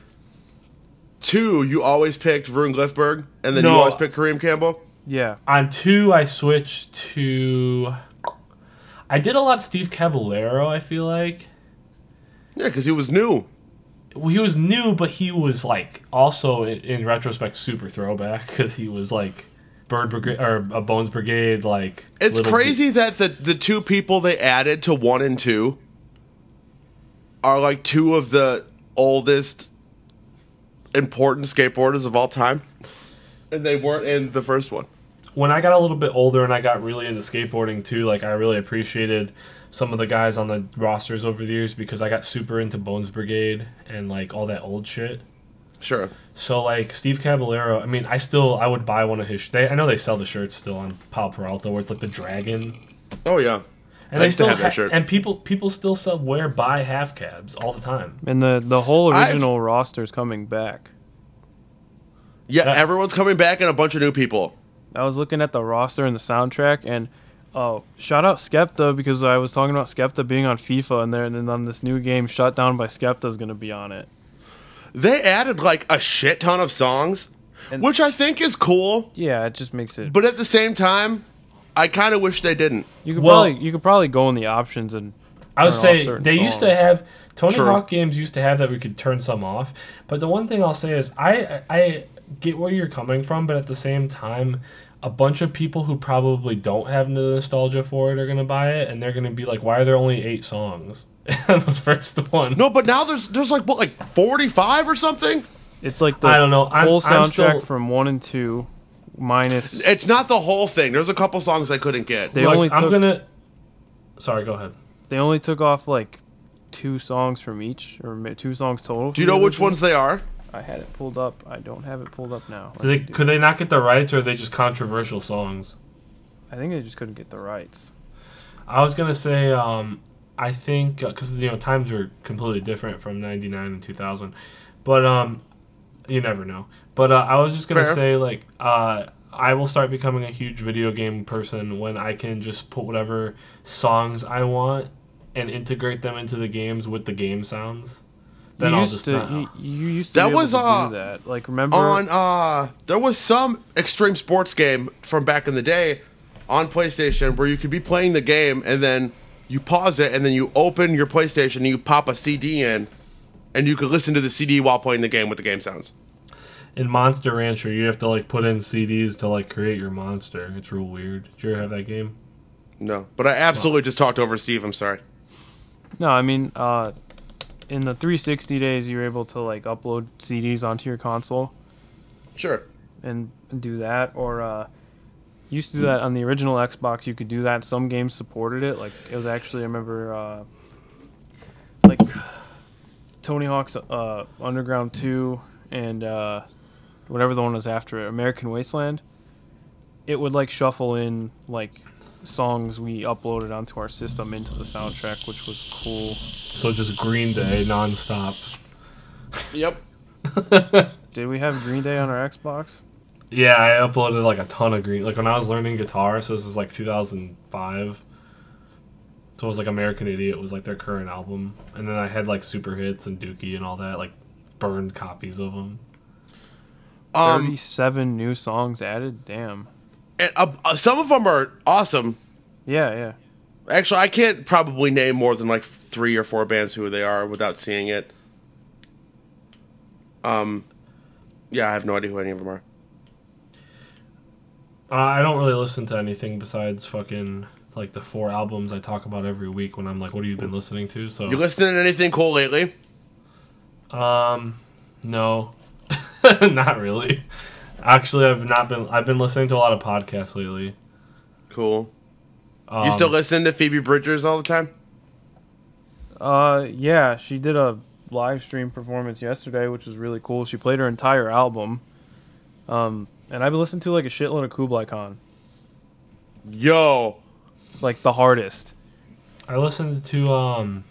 2, you always picked Rune Glifberg, and then you always picked Kareem Campbell? Yeah, on two, I switched to. I did a lot of Steve Caballero. I feel like Yeah, because he was new. Well, he was new, but he was like also in, in retrospect super throwback because he was like Bird Brigade or a Bones Brigade. Like It's crazy that the, the two people they added to 1 and 2 are like two of the oldest important skateboarders of all time. And they weren't in the first one. when I got a little bit older and I got really into skateboarding too, like I really appreciated some of the guys on the rosters over the years because I got super into Bones Brigade and like all that old shit. Sure. So like Steve Caballero, I mean, I still I would buy one of his. They I know they sell the shirts still on Powell Peralta where it's like the dragon, Oh, yeah. and I they to still have that shirt. and people people still sell wear buy half cabs all the time. and the the whole I've- original roster's coming back. Yeah, That- everyone's coming back and a bunch of new people. I was looking at the roster and the soundtrack, and oh, shout out Skepta because I was talking about Skepta being on FIFA, and there, and then on this new game, Shut Down by Skepta is gonna be on it. They added like a shit ton of songs, And- which I think is cool, Yeah, it just makes it. but at the same time, I kind of wish they didn't. You could Well- probably you could probably go in the options and. I would say certain they used to have Tony True. Hawk games used to have that we could turn some off. But the one thing I'll say is I I get where you're coming from, but at the same time, a bunch of people who probably don't have the nostalgia for it are gonna buy it, and they're gonna be like, "Why are there only eight songs?" (laughs) the first one. No, but now there's there's like what like 45 or something. It's like the I don't know. I'm, whole soundtrack still, from one and two, minus It's not the whole thing. There's a couple songs I couldn't get. They look, only I'm gonna. Sorry, go ahead. they only took off like two songs from each, or two songs total. Do you know which ones they are? I had it pulled up. I don't have it pulled up now. Do they, could they not get the rights, or are they just controversial songs? I think they just couldn't get the rights. I was gonna say, um, I think because you know times are completely different from '99 and 2000, but um, you never know. But uh, I was just gonna Fair. say like uh, I will start becoming a huge video game person when I can just put whatever songs I want and integrate them into the games with the game sounds. Then you I'll just to, not- you, you used to That be able was, to uh, do that. Like remember On uh there was some extreme sports game from back in the day on PlayStation where you could be playing the game and then you pause it and then you open your PlayStation and you pop a CD in and you could listen to the CD while playing the game with the game sounds. in Monster Rancher, you have to like put in CDs to like create your monster. It's real weird. Did you ever have that game? No, but I absolutely just talked over Steve. I'm sorry. No, I mean, uh, in the 360 days, you were able to like upload CDs onto your console Sure. and, and do that. Or uh, used to do that on the original Xbox. You could do that. Some games supported it. Like it was actually, I remember, uh, like Tony Hawk's uh, Underground 2 and uh, whatever the one was after it, American Wasteland. It would like shuffle in like songs we uploaded onto our system into the soundtrack, which was cool. So just Green Day nonstop. Yep. (laughs) Did we have Green Day on our Xbox? Yeah, I uploaded like a ton of green. Like when I was learning guitar, so this is like 2005. So it was like American Idiot was like their current album, and then I had like Super Hits and Dookie and all that, like burned copies of them. Um, 37 new songs added. Damn. And, uh, uh, some of them are awesome. Yeah, yeah. Actually, I can't probably name more than like three or four bands who they are without seeing it. Um, yeah, I have no idea who any of them are. Uh, I don't really listen to anything besides fucking like the four albums I talk about every week when I'm like, "What have you been listening to?" So, You listening to anything cool lately? um, no, (laughs) not really. Actually, I've not been. I've been listening to a lot of podcasts lately. Cool. Um, You still listen to Phoebe Bridgers all the time? Uh, yeah, she did a live stream performance yesterday, which was really cool. She played her entire album. Um, and I've been listening to like a shitload of Kublai Khan, Yo, like the hardest. I listened to um.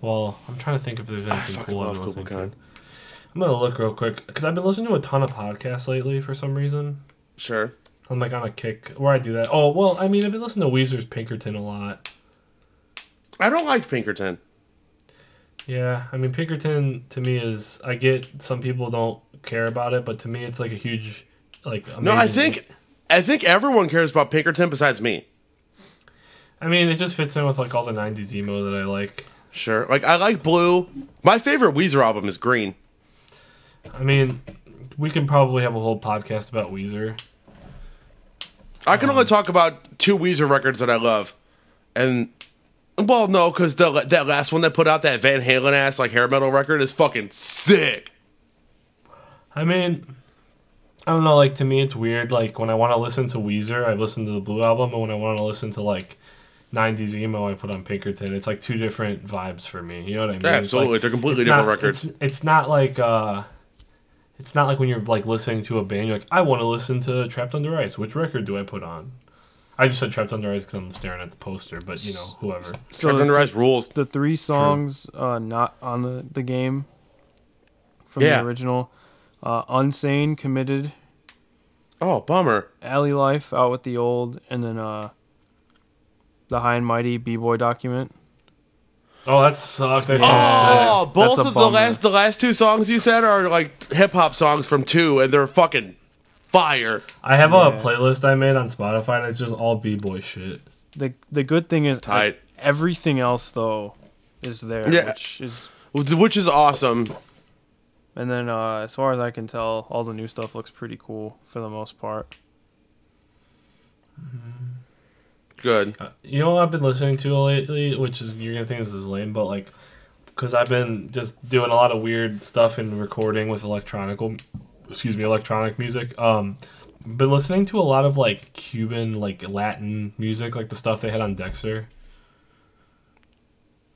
Well, I'm trying to think if there's anything fucking cool I've listening Kublai to. I'm gonna look real quick because I've been listening to a ton of podcasts lately for some reason. sure. I'm like on a kick where I do that. Oh well, I mean I've been listening to Weezer's Pinkerton a lot. I don't like Pinkerton. Yeah, I mean Pinkerton to me is I get some people don't care about it, but to me it's like a huge like. No, I think I think everyone cares about Pinkerton besides me. I mean it just fits in with like all the '90s emo that I like. Sure. Like I like Blue. My favorite Weezer album is Green. I mean, we can probably have a whole podcast about Weezer. I can only talk about two Weezer records that I love, and well, no, because the that last one they put out, that Van Halen ass like hair metal record, is fucking sick. I mean, I don't know. Like to me, it's weird. Like when I want to listen to Weezer, I listen to the Blue album, and when I want to listen to like '90s emo, I put on Pinkerton. It's like two different vibes for me. You know what I mean? Yeah, absolutely. like- They're completely different not- records. It's, it's not like uh, it's not like when you're like listening to a band. You're like, I want to listen to Trapped Under Ice. Which record do I put on? I just said Trapped Under Ice because I'm staring at the poster, but you know, whoever. So Trapped Under Ice rules. the three songs uh, not on the, the game from Yeah. the original uh, Unsane, Committed, Oh, bummer. Alley Life, Out with the Old, and then uh, the High and Mighty B Boy document. Oh, that sucks. That Oh, sounds sick. both That's a of the bummer. last the last two songs you said are like hip hop songs from two, and they're fucking fire. I have Yeah. a playlist I made on Spotify, and it's just all b boy shit. The the good thing is Tight. like, everything else though is there, Yeah. which is Which is awesome. and then uh, as far as I can tell, all the new stuff looks pretty cool for the most part. Good. Uh, You know what I've been listening to lately, which is you're gonna think this is lame, but like because I've been just doing a lot of weird stuff and recording with electronic, excuse me, electronic music. Um, been listening to a lot of like Cuban, like Latin music, like the stuff they had on Dexter.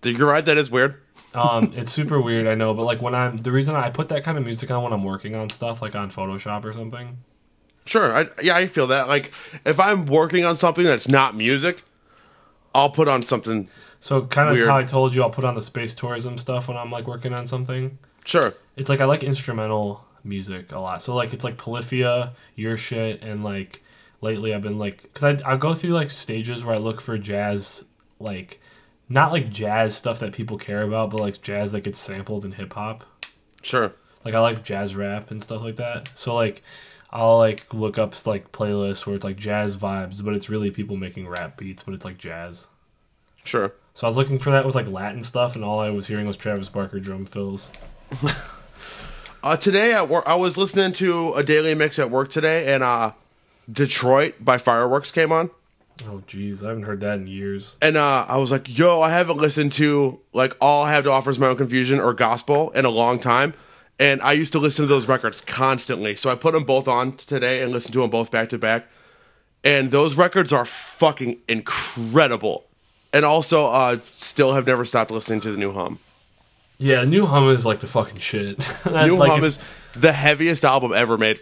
Did You're right. That is weird. Um, (laughs) it's super weird, I know, but like when I'm the reason I put that kind of music on when I'm working on stuff, like on Photoshop or something. Sure. I, yeah, I feel that. Like if I'm working on something that's not music, I'll put on something. So kind of Weird. how I told you, I'll put on the space tourism stuff when I'm like working on something. Sure. It's like I like instrumental music a lot. So like it's like Polyphia, your shit, and like lately I've been like because I I go through like stages where I look for jazz like not like jazz stuff that people care about, but like jazz that gets sampled in hip hop. Sure. Like I like jazz rap and stuff like that. So like I'll like look up like playlists where it's like jazz vibes, but it's really people making rap beats, but it's like jazz. Sure. So I was looking for that with like Latin stuff, and all I was hearing was Travis Barker drum fills. (laughs) Uh, today at work, I was listening to a daily mix at work today, and uh, Detroit by Fireworks came on, Oh jeez, I haven't heard that in years. and uh, I was like, "Yo, I haven't listened to like all I have to offer is my own confusion or gospel in a long time." And I used to listen to those records constantly, so I put them both on today and listened to them both back to back. And those records are fucking incredible. And also, uh, still have never stopped listening to the new Hum. Yeah, New Hum is like the fucking shit. (laughs) New Like, Hum if- is the heaviest album ever made.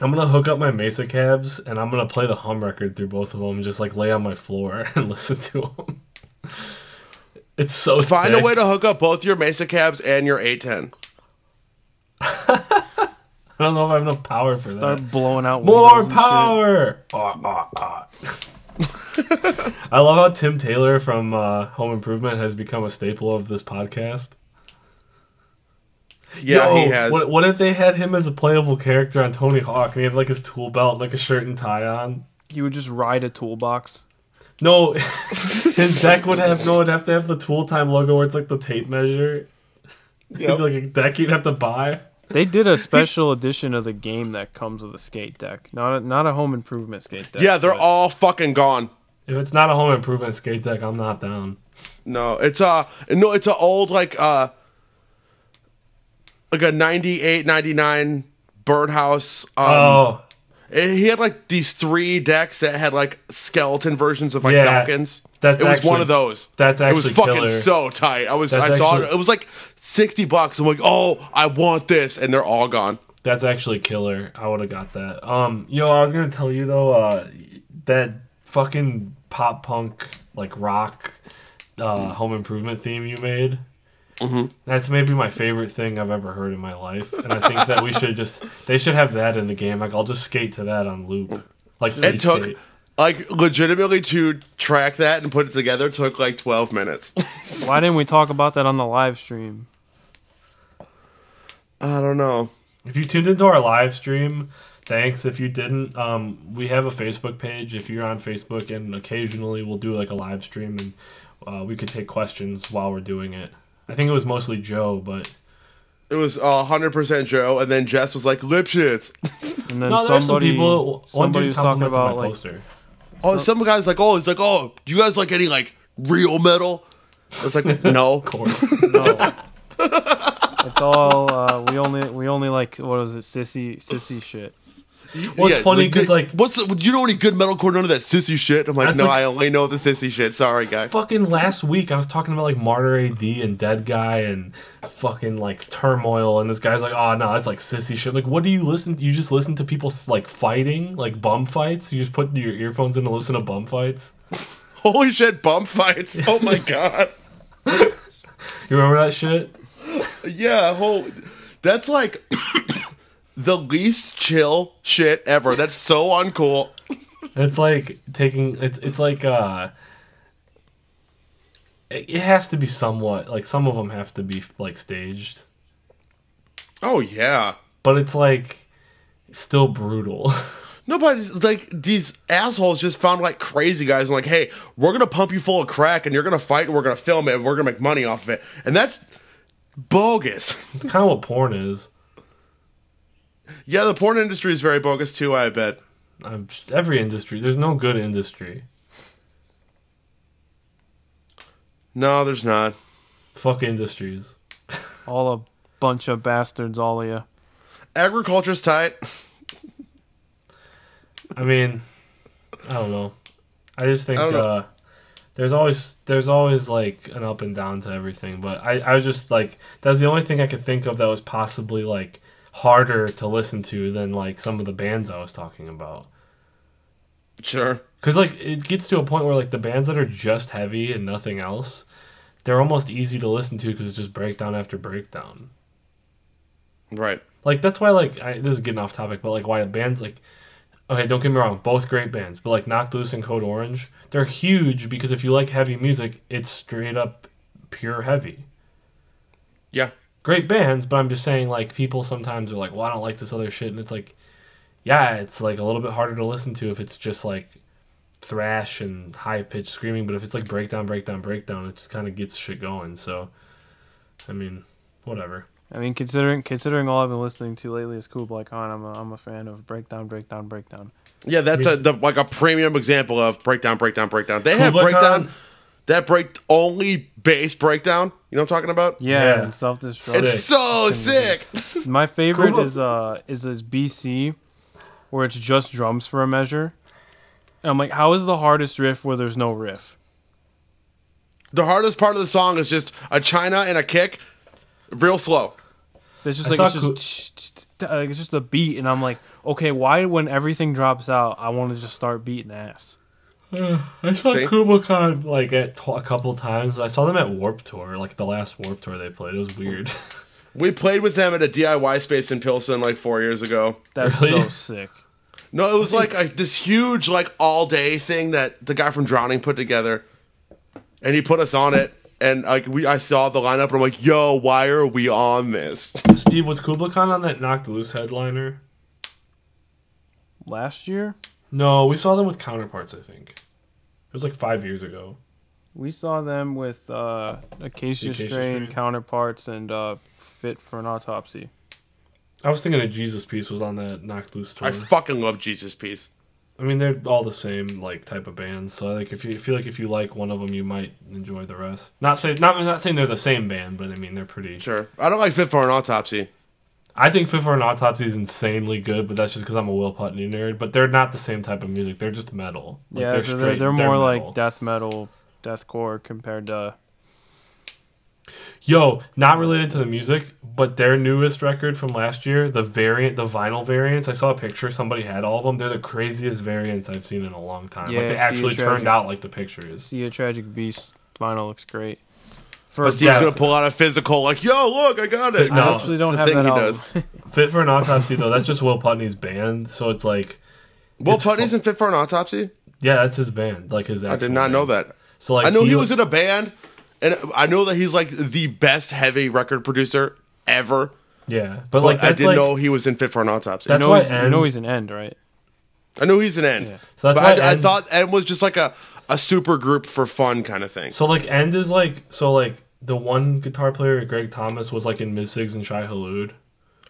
I'm gonna hook up my Mesa cabs and I'm gonna play the Hum record through both of them and just like lay on my floor (laughs) and listen to them. (laughs) It's so Find thick. a way to hook up both your Mesa cabs and your 810. (laughs) I don't know if I have enough power for Start that. blowing out More windows and shit. power! Ah, ah, ah. (laughs) I love how Tim Taylor from uh, Home Improvement has become a staple of this podcast. Yeah, Yo, he has. What, what if they had him as a playable character on Tony Hawk and he had like his tool belt, and, like a shirt and tie on? He would just ride a toolbox. No, (laughs) his deck would have no. It'd have to have the Tool Time logo where it's like the tape measure. It'd Yep. like a deck you'd have to buy. They did a (laughs) special edition of the game that comes with a skate deck, not a, not a home improvement skate deck. yeah, they're but all fucking gone. If it's not a home improvement skate deck, I'm not down. No, it's a no, it's an old like uh like a 98, 99 birdhouse. Um, oh, and he had like these three decks that had like skeleton versions of like Yeah, Falcons. that's it was actually- one of those. that's actually it was fucking killer. so tight. I was That's I saw it. It was like sixty bucks. I'm like, oh, I want this, and they're all gone. that's actually killer. I would have got that. Um, yo, I was gonna tell you though, uh, that fucking pop punk like rock uh, home improvement theme you made. Mm-hmm. That's maybe my favorite thing I've ever heard in my life, and I think that we (laughs) should just they should have that in the game. Like I'll just skate to that on loop, like free It took skate. like legitimately to track that and put it together took like twelve minutes. Why didn't we talk about that on the live stream? I don't know. If you tuned into our live stream, thanks. If you didn't, um, we have a Facebook page. If you're on Facebook, and occasionally we'll do like a live stream, and uh, we could take questions while we're doing it. I think it was mostly Joe, but It was hundred percent Joe, and then Jess was like lip shits. And then no, there's some somebody, people. One somebody was talking complimented my about like poster. Oh, some guy's like, oh, he's like, oh, do you guys like any like real metal? I was like, (laughs) no. Of course. no. (laughs) it's all uh, we only we only like what was it sissy sissy shit. What's it's Yeah, funny 'cause, like- what's the, do you know any good metalcore? None of that sissy shit. I'm like, no, like- I only know the sissy shit. Sorry, guy. fucking last week I was talking about like Martyr AD and Dead Guy and fucking like Turmoil and this guy's like, oh no, that's like sissy shit. Like, what do you listen? You just listen to people like fighting, like bum fights. You just put your earphones in to listen to bum fights. (laughs) Holy shit, bum fights. Oh my (laughs) god. You remember that shit? Yeah, whole. That's like (coughs) the least chill shit ever. That's so uncool. It's like taking it's it's like uh it it has to be somewhat like some of them have to be like staged, Oh yeah. but it's like still brutal. (laughs) Nobody's like these assholes just found like crazy guys and like, hey, we're gonna pump you full of crack and you're gonna fight and we're gonna film it and we're gonna make money off of it. And that's bogus. it's kind of what porn is. yeah, the porn industry is very bogus too, I bet. I'm, every industry, there's no good industry. No, there's not. Fuck industries. (laughs) All a bunch of bastards, all of you. Agriculture's tight. I mean, I don't know. I just think I uh, there's always there's always like an up and down to everything. But I I was just like that's the only thing I could think of that was possibly like harder to listen to than like some of the bands I was talking about. Sure. Cause like it gets to a point where like the bands that are just heavy and nothing else, they're almost easy to listen to because it's just breakdown after breakdown. Right. Like that's why like I, this is getting off topic, but like why bands like okay, don't get me wrong, both great bands, but like Knocked Loose and Code Orange, they're huge because if you like heavy music, it's straight up pure heavy. Yeah. Great bands, but I'm just saying like people sometimes are like, well, I don't like this other shit, and it's like, yeah, it's like a little bit harder to listen to if it's just like thrash and high pitched screaming, but if it's like breakdown, breakdown, breakdown, it just kind of gets shit going. So, I mean, whatever. I mean, considering considering all I've been listening to lately is Kublai Khan, I'm a, I'm a fan of breakdown, breakdown, breakdown. Yeah, that's a the, like a premium example of breakdown, breakdown, breakdown. They have Kublai breakdown. Khan- That break only bass breakdown. You know what I'm talking about? Yeah, Yeah. self destruct. It's so sick. My favorite Kublai- is uh is this BC, where it's just drums for a measure. And I'm like, how is the hardest riff where there's no riff? the hardest part of the song is just a china and a kick, real slow. It's just I like saw it's just, like, it's just a beat, and I'm like, okay, why when everything drops out, I want to just start beating ass. (sighs) I saw See? Kublai Khan like at t- a couple times. I saw them at Warped Tour, like the last Warped Tour they played. It was weird. (laughs) We played with them at a DIY space in Pilsen like four years ago. That's Really? so sick. No, it was like a, this huge like all day thing that the guy from Drowning put together, and he put us on it. And like we, I saw the lineup, and I'm like, "Yo, why are we on this?" Steve, was Kublai Khan on that Knocked Loose headliner? Last year, No, we saw them with Counterparts. I think it was like five years ago. we saw them with uh, Acacia, Acacia Strain, Strain. counterparts, and uh, Fit for an Autopsy. I was thinking a Jesus piece was on that Knocked Loose tour. I fucking love Jesus Piece. I mean, they're all the same like type of bands. So like, if you feel like if you like one of them, you might enjoy the rest. Not say not not saying they're the same band, but I mean they're pretty. Sure, I don't like Fit for an Autopsy. I think Fit for an Autopsy is insanely good, but that's just because I'm a Will Putney nerd. But they're not the same type of music. They're just metal. Like, yeah, they're, they're, straight- they're more metal. like death metal, deathcore compared to. Yo, not related to the music, but their newest record from last year, the variant, the vinyl variants. I saw a picture. Somebody had all of them. They're the craziest variants I've seen in a long time. Yeah, like they actually Tragic- turned out like the pictures. See a Tragic Beast vinyl looks great. For But Steve's gonna pull out a physical, like, "Yo, look, I got it." I I actually don't the have thing that he album. does. Fit for an Autopsy though, that's just Will Putney's band. So it's like, Will It's Putney's fu- in Fit for an Autopsy? yeah, that's his band. Like his. I did actual not know that. So like I know he was in a band, and I know that he's like the best heavy record producer ever. Yeah, but But like I didn't like know he was in Fit for an Autopsy. That's you know, why he's, you End- know he's an end, right? I know he's an end. Yeah. so that's but why I, I thought End was just like a, a super group for fun kind of thing. So like End is like so like the one guitar player Greg Thomas was like in Mizigs and Shai Hulud,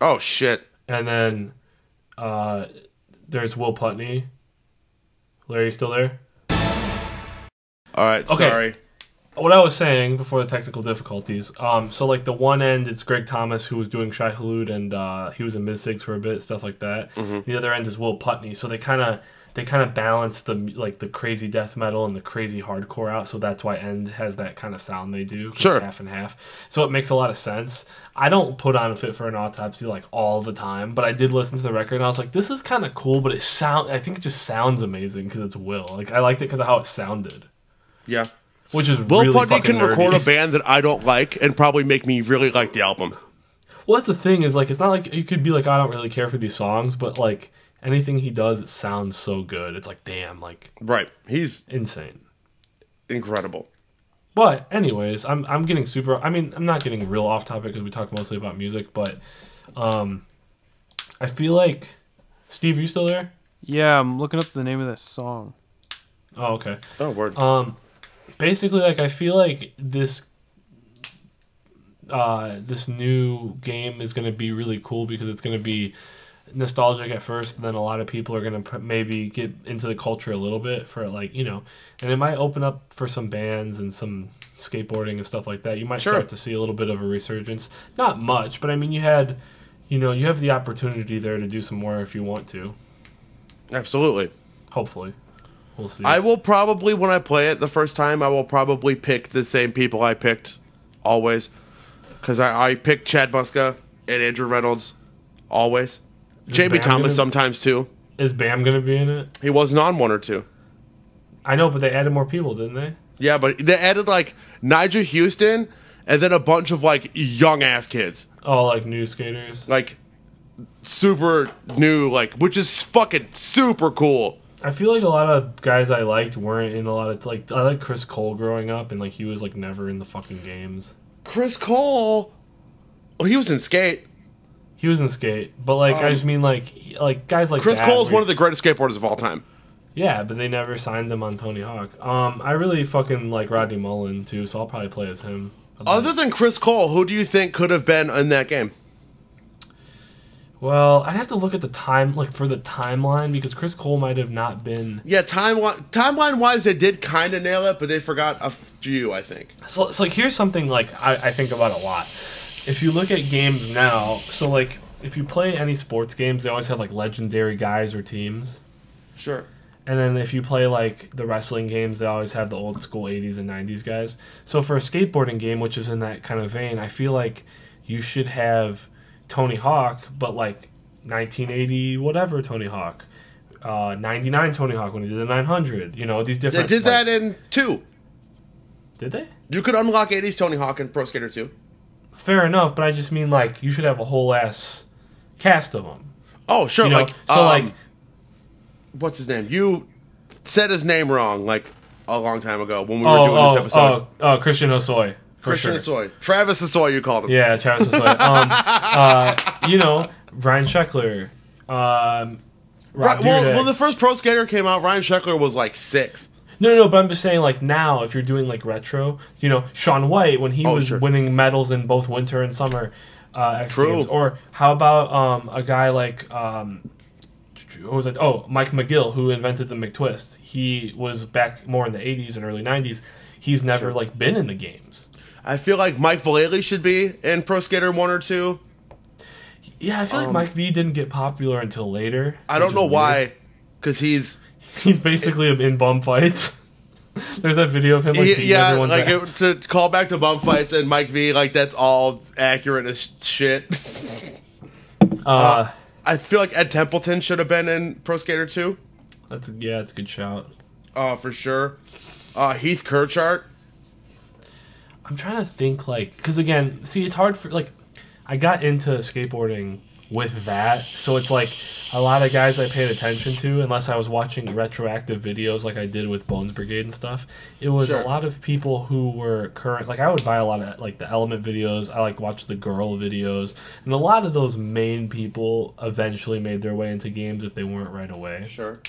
Oh shit! and then uh there's Will Putney. Larry, you still there? All right, Okay. sorry. What I was saying before the technical difficulties. Um, so like the one end, it's Greg Thomas who was doing Shai Hulud and uh, he was in Mizigs for a bit, stuff like that. The other end is Will Putney. So they kind of they kind of balance the like the crazy death metal and the crazy hardcore out. So that's why End has that kind of sound they do. Sure. half and half. So it makes a lot of sense. I don't put on a Fit for an Autopsy like all the time, but I did listen to the record and I was like, this is kind of cool. But it sound I think it just sounds amazing because it's Will. Like I liked it because of how it sounded, Yeah. which is Will really Putney can record a band that I don't like and probably make me really like the album. Well, that's the thing is like it's not like you could be like I don't really care for these songs, but like anything he does, it sounds so good. It's like damn, like Right. He's insane. incredible. But anyways, I'm I'm getting super. I mean, I'm not getting real off topic because we talk mostly about music, but um, I feel like Steve, are you still there? Yeah, I'm looking up the name of this song. Oh, okay. Oh word. Um, basically, like I feel like this uh this new game is gonna be really cool because it's gonna be nostalgic at first, but then a lot of people are gonna maybe get into the culture a little bit for like you know, and it might open up for some bands and some skateboarding and stuff like that, you might Sure. start to see a little bit of a resurgence. Not much, but I mean, you had, you know, you have the opportunity there to do some more if you want to. Absolutely. Hopefully, we'll see. I will probably when I play it the first time, I will probably pick the same people I picked always, because I, I picked Chad Muska and Andrew Reynolds always. Bam Thomas gonna- sometimes too. Is Bam gonna be in it? He wasn't on one or two. I know, but they added more people, didn't they? Yeah, but they added like Nyjah Huston and then a bunch of like young ass kids, Oh, like new skaters. like super new, like which is fucking super cool. I feel like a lot of guys I liked weren't in a lot of like I like Chris Cole growing up, and like he was like never in the fucking games. Chris Cole, well, he was in skate. He was in skate, but like I Um, just mean like like guys like Chris that Cole is one of the greatest skateboarders of all time. yeah, but they never signed him on Tony Hawk. Um, I really fucking like Rodney Mullen too, so I'll probably play as him. Other than Chris Cole, who do you think could have been in that game? well, I'd have to look at the time like for the timeline because Chris Cole might have not been. Yeah, timeline timeline wise, they did kind of nail it, but they forgot a few. I think. So it's like here's something like I, I think about a lot. If you look at games now, so like if you play any sports games, they always have like legendary guys or teams. Sure. And then if you play like the wrestling games, they always have the old school 80s and 90s guys. So for a skateboarding game, which is in that kind of vein, I feel like you should have Tony Hawk, but like 1980 whatever Tony Hawk, uh, 99 Tony Hawk when he did the 900. You know these different. They did like- that in two. Did they? You could unlock 80s Tony Hawk in Pro Skater 2. Fair enough, but I just mean like you should have a whole ass cast of them. Oh, sure. You know, like, so um, like what's his name? You said his name wrong, like a long time ago when we were oh doing this oh episode. oh oh Christian for Christian sure. Travis Soy, you called him. Yeah, Travis Hosoi. (laughs) um, uh, you know Ryan Sheckler. Um, Rob Right, well, when the first Pro Skater came out, Ryan Sheckler was like six. No, no, but I'm just saying, like now, if you're doing like retro, you know, Shaun White when he Oh, was sure. winning medals in both winter and summer. Uh, True. Games. Or how about um, a guy like um, who was it? Oh, Mike McGill, who invented the McTwist. He was back more in the '80s and early '90s. He's never Sure. like been in the games. I feel like Mike Vallely should be in Pro Skater 1 or 2. Yeah, I feel like Mike V didn't get popular until later. Um, I don't know weird. why, because he's. (laughs) He's basically in bum fights. (laughs) There's that video of him like beating yeah, everyone's like it, to call back to bump fights and Mike V, like that's all accurate as shit. (laughs) uh, I feel like Ed Templeton should have been in Pro Skater 2. that's yeah, that's a good shout. Uh, for sure. Uh, Heath Kirchart. I'm trying to think like because again, see, it's hard for like I got into skateboarding with that, so it's like a lot of guys I paid attention to, unless I was watching retroactive videos like I did with Bones Brigade and stuff. It was Sure. a lot of people who were current. Like I would buy a lot of like the Element videos. I like watch the Girl videos, and a lot of those main people eventually made their way into games if they weren't right away. Sure.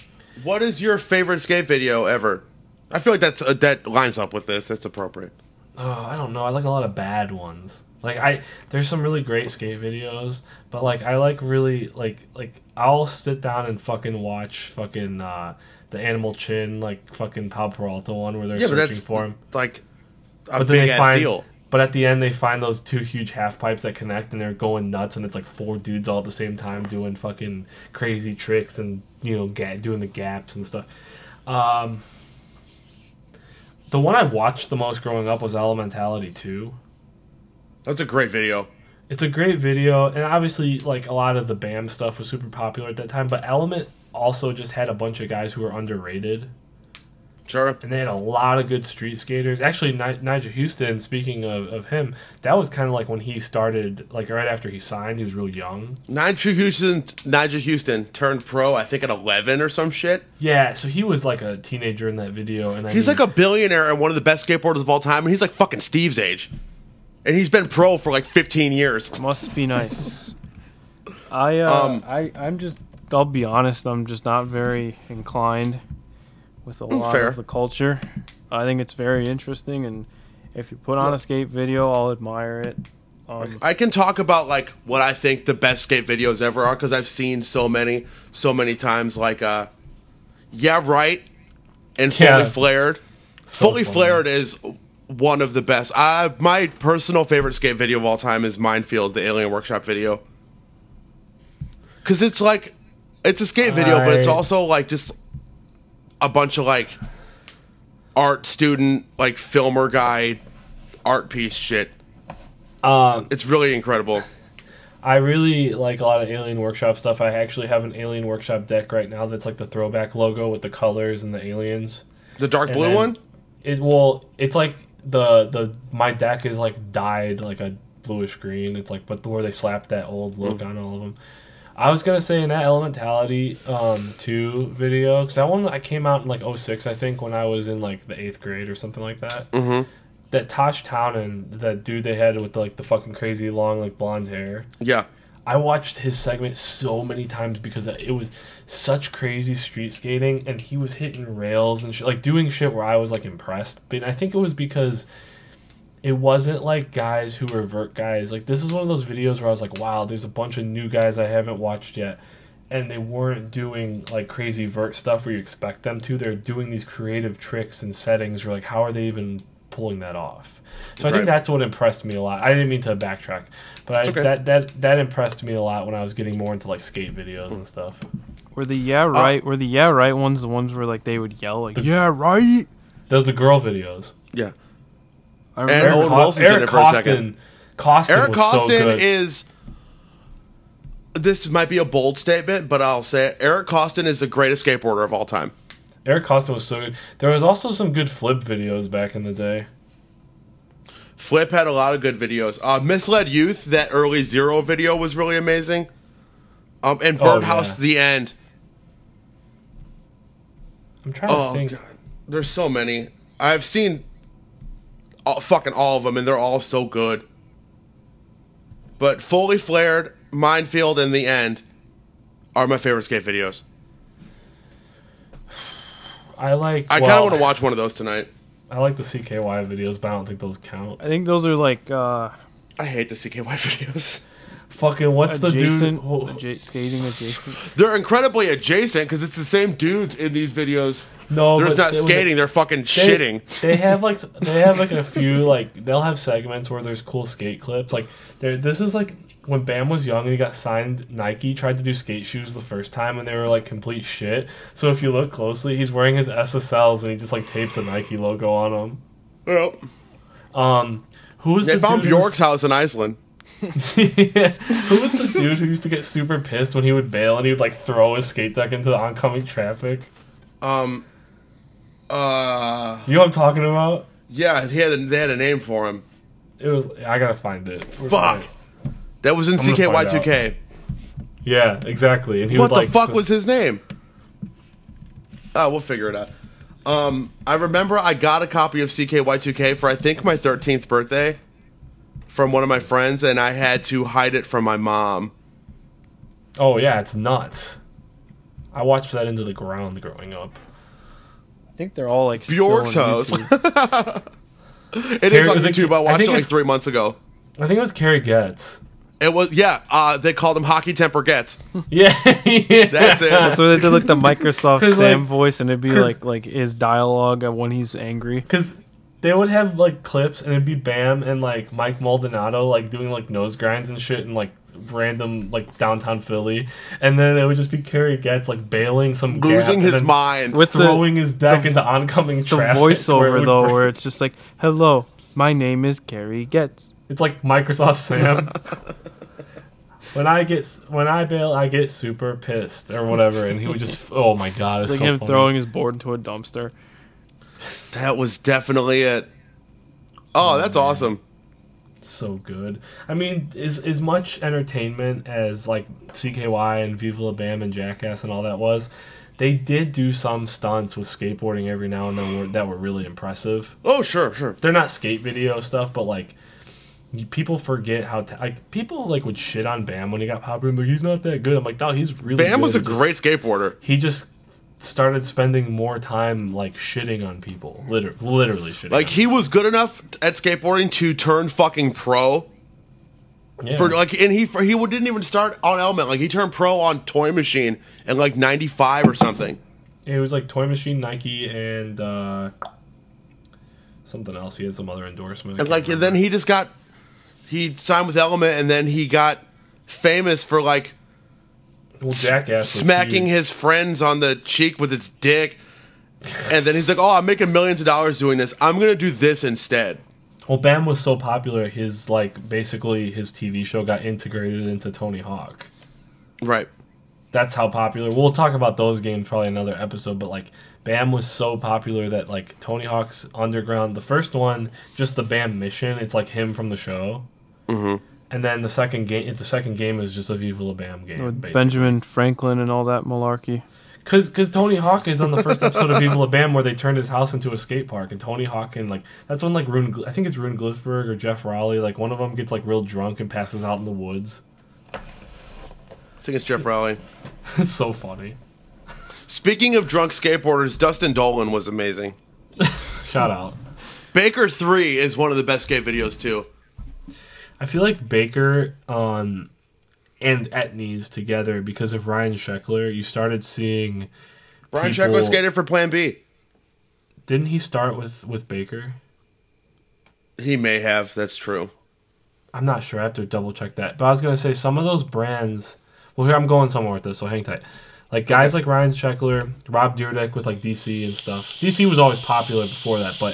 What is your favorite skate video ever? I feel like that's uh, that lines up with this. That's appropriate. Oh, I don't know. I like a lot of bad ones. Like I, there's some really great skate videos, but like I like really like like I'll sit down and fucking watch fucking uh, the Animal Chin like fucking Powell Peralta one where they're Yeah, searching for him. like a But then big they ass find, deal. but at the end they find those two huge half pipes that connect and they're going nuts and it's like four dudes all at the same time doing fucking crazy tricks and you know ga- doing the gaps and stuff. Um, the one I watched the most growing up was Elementality 2. That's a great video. It's a great video, and obviously, like a lot of the BAM stuff was super popular at that time. But Element also just had a bunch of guys who were underrated, Sure. and they had a lot of good street skaters. Actually, Ni- Nyjah Huston. Speaking of, of him, that was kind of like when he started, like right after he signed. He was real young. Nyjah Huston, Nyjah Huston turned pro. I think at eleven or some shit. Yeah, so he was like a teenager in that video, and I He's mean, like a billionaire and one of the best skateboarders of all time, and he's like fucking Steve's age. And he's been pro for like 15 years. Must be nice. (laughs) I uh, Um, I I'm just I'll be honest. I'm just not very inclined with a lot fair. of the culture. I think it's very interesting, and if you put on a skate video, I'll admire it. Um, I can talk about like what I think the best skate videos ever are because I've seen so many, so many times. Like, uh, yeah, right, and fully Yeah. flared. So fully funny. flared is one of the best. Uh, my personal favorite skate video of all time is Mind Field, the Alien Workshop video. Cause it's like, it's a skate video, but it's also like just a bunch of like art student, like filmer guy, art piece shit. Um, It's really incredible. I really like a lot of Alien Workshop stuff. I actually have an Alien Workshop deck right now that's like the throwback logo with the colors and the aliens. The dark And blue one. It well, it's like the the my deck is like dyed like a bluish green. It's like but the where they slapped that old look on all of them. I was gonna say in that Elementality um, two video because that one I came out in like 06, I think when I was in like the eighth grade or something like that. Mm-hmm. That Tosh Townend, that dude they had with like the fucking crazy long like blonde hair. Yeah. I watched his segment so many times because it was such crazy street skating, and he was hitting rails and shit, like doing shit where I was like impressed. But I think it was because it wasn't like guys who were vert guys. Like this is one of those videos where I was like, wow, there's a bunch of new guys I haven't watched yet, and they weren't doing like crazy vert stuff where you expect them to. They're doing these creative tricks and settings. Where like, how are they even pulling that off? So I think that's what impressed me a lot. I didn't mean to backtrack, but I, okay. that that that impressed me a lot when I was getting more into like skate videos and stuff. Were the yeah right? were the yeah right ones the ones where like they would yell like The- yeah right? Those are girl videos. Yeah. I And remember Owen Co- Wilson's in it for a Koston, second. Koston Eric was so Koston good. is. This might be a bold statement, but I'll say it. Eric Koston is the greatest skateboarder of all time. Eric Koston was so good. There was also some good flip videos back in the day. Flip had a lot of good videos. Uh, Misled Youth, that early Zero video was really amazing. Um, and Oh, Birdhouse, yeah. the end. I'm trying Oh to think. god, there's so many. I've seen all, fucking all of them, and they're all so good. But fully flared, Mind Field, and the end are my favorite skate videos. I like. I well, kind of want to watch one of those tonight. I like the CKY videos, but I don't think those count. I think those are like uh I hate the CKY (laughs) videos. Fucking what's the dude? adjacent adja- skating adjacent. (laughs) They're incredibly adjacent because it's the same dudes in these videos. no, They're just not they- skating; they're fucking They, shitting. They have like (laughs) they have like a few like they'll have segments where there's cool skate clips. Like there, this is like when Bam was young and he got signed. Nike tried to do skate shoes the first time and they were like complete shit. So if you look closely, he's wearing his SSLs and he just like tapes a Nike logo on them. Yep. Um, who was They the found dude Bjork's house in Iceland. Yeah. (laughs) Who was the dude who used to get super pissed when he would bail and he would like throw his skate deck into the oncoming traffic? Um. Uh. You know what I'm talking about? Yeah, he had a, they had a name for him. It was I gotta find it. Where's Fuck. it? That was in I'm gonna find CKY2K. Yeah, exactly. And he What would the like fuck th- was his name? Oh, we'll figure it out. Um, I remember I got a copy of CKY2K for I think my 13th birthday from one of my friends, and I had to hide it from my mom. Oh yeah, it's nuts. I watched that into the ground growing up. I think they're all like Bjork's still on house. YouTube. (laughs) It is Kerry- on was it- YouTube. I I watched think it like three months ago. I think it was Kerry Getz. It was yeah. Uh, they called him Hockey Temper Getz. (laughs) Yeah, yeah. That's it. (laughs) That's where they did like the Microsoft Sam like- voice, and it'd be like like his dialogue when he's angry. Because they would have like clips, and it'd be Bam and like Mike Maldonado like doing like nose grinds and shit in like random like downtown Philly, and then it would just be Kerry Getz like bailing some gap Losing and his mind. With the- throwing his deck into oncoming The traffic. where it voiceover would though, break. where it's just like, "Hello, my name is Kerry Getz." It's like Microsoft Sam. (laughs) when I get when I bail, I get super pissed or whatever, and he would just oh my god, it's, It's like so him funny. throwing his board into a dumpster. That was definitely it. Oh, oh that's awesome. so good. I mean, as as much entertainment as like CKY and Viva La Bam and Jackass and all that was, they did do some stunts with skateboarding every now and then that were really impressive. Oh, sure, sure. They're not skate video stuff, but like. People forget how ta- like people like would shit on Bam when he got popular. Like he's not that good. I'm like, no, he's really. Bam was a good. He just- great skateboarder. he just started spending more time like shitting on people, literally, literally shitting. Like he was good enough at skateboarding to turn fucking pro. Yeah. For like, and he for, he didn't even start on Element. Like he turned pro on Toy Machine in like '95 or something. It was like Toy Machine, Nike, and uh, something else. He had some other endorsement. And like, and then he just got he signed with Element, and then he got famous for like well, Jackass smacking his friends on the cheek with his dick. And then he's like, "Oh, I'm making millions of dollars doing this. I'm gonna do this instead." Well, Bam was so popular, his like basically his TV show got integrated into Tony Hawk. Right. That's how popular. We'll talk about those games probably another episode, but like Bam was so popular that like Tony Hawk's Underground, the first one, just the Bam mission, it's like him from the show. Mm-hmm. And then the second game, the second game is just a Viva La Bam game. With basically. Benjamin Franklin and all that malarkey. Cause, cause Tony Hawk is on the first episode of Viva La Bam where they turned his house into a skate park, and Tony Hawk and like that's when like Rune, I think it's Rune Glifberg or Geoff Rowley, like one of them gets like real drunk and passes out in the woods. I think it's Geoff Rowley. (laughs) it's so funny. Speaking of drunk skateboarders, Dustin Dollin was amazing. (laughs) Shout out. Baker Three is one of the best skate videos too. I feel like Baker um, and Etnies together because of Ryan Sheckler. You started seeing. Ryan People- Sheckler skated for Plan B. Didn't he start with with Baker? He may have. That's true. I'm not sure. I have to double check that. But I was gonna say some of those brands. Well, here I'm going somewhere with this, so hang tight. Like guys like Ryan Sheckler, Rob Dyrdek with like DC and stuff. DC was always popular before that, but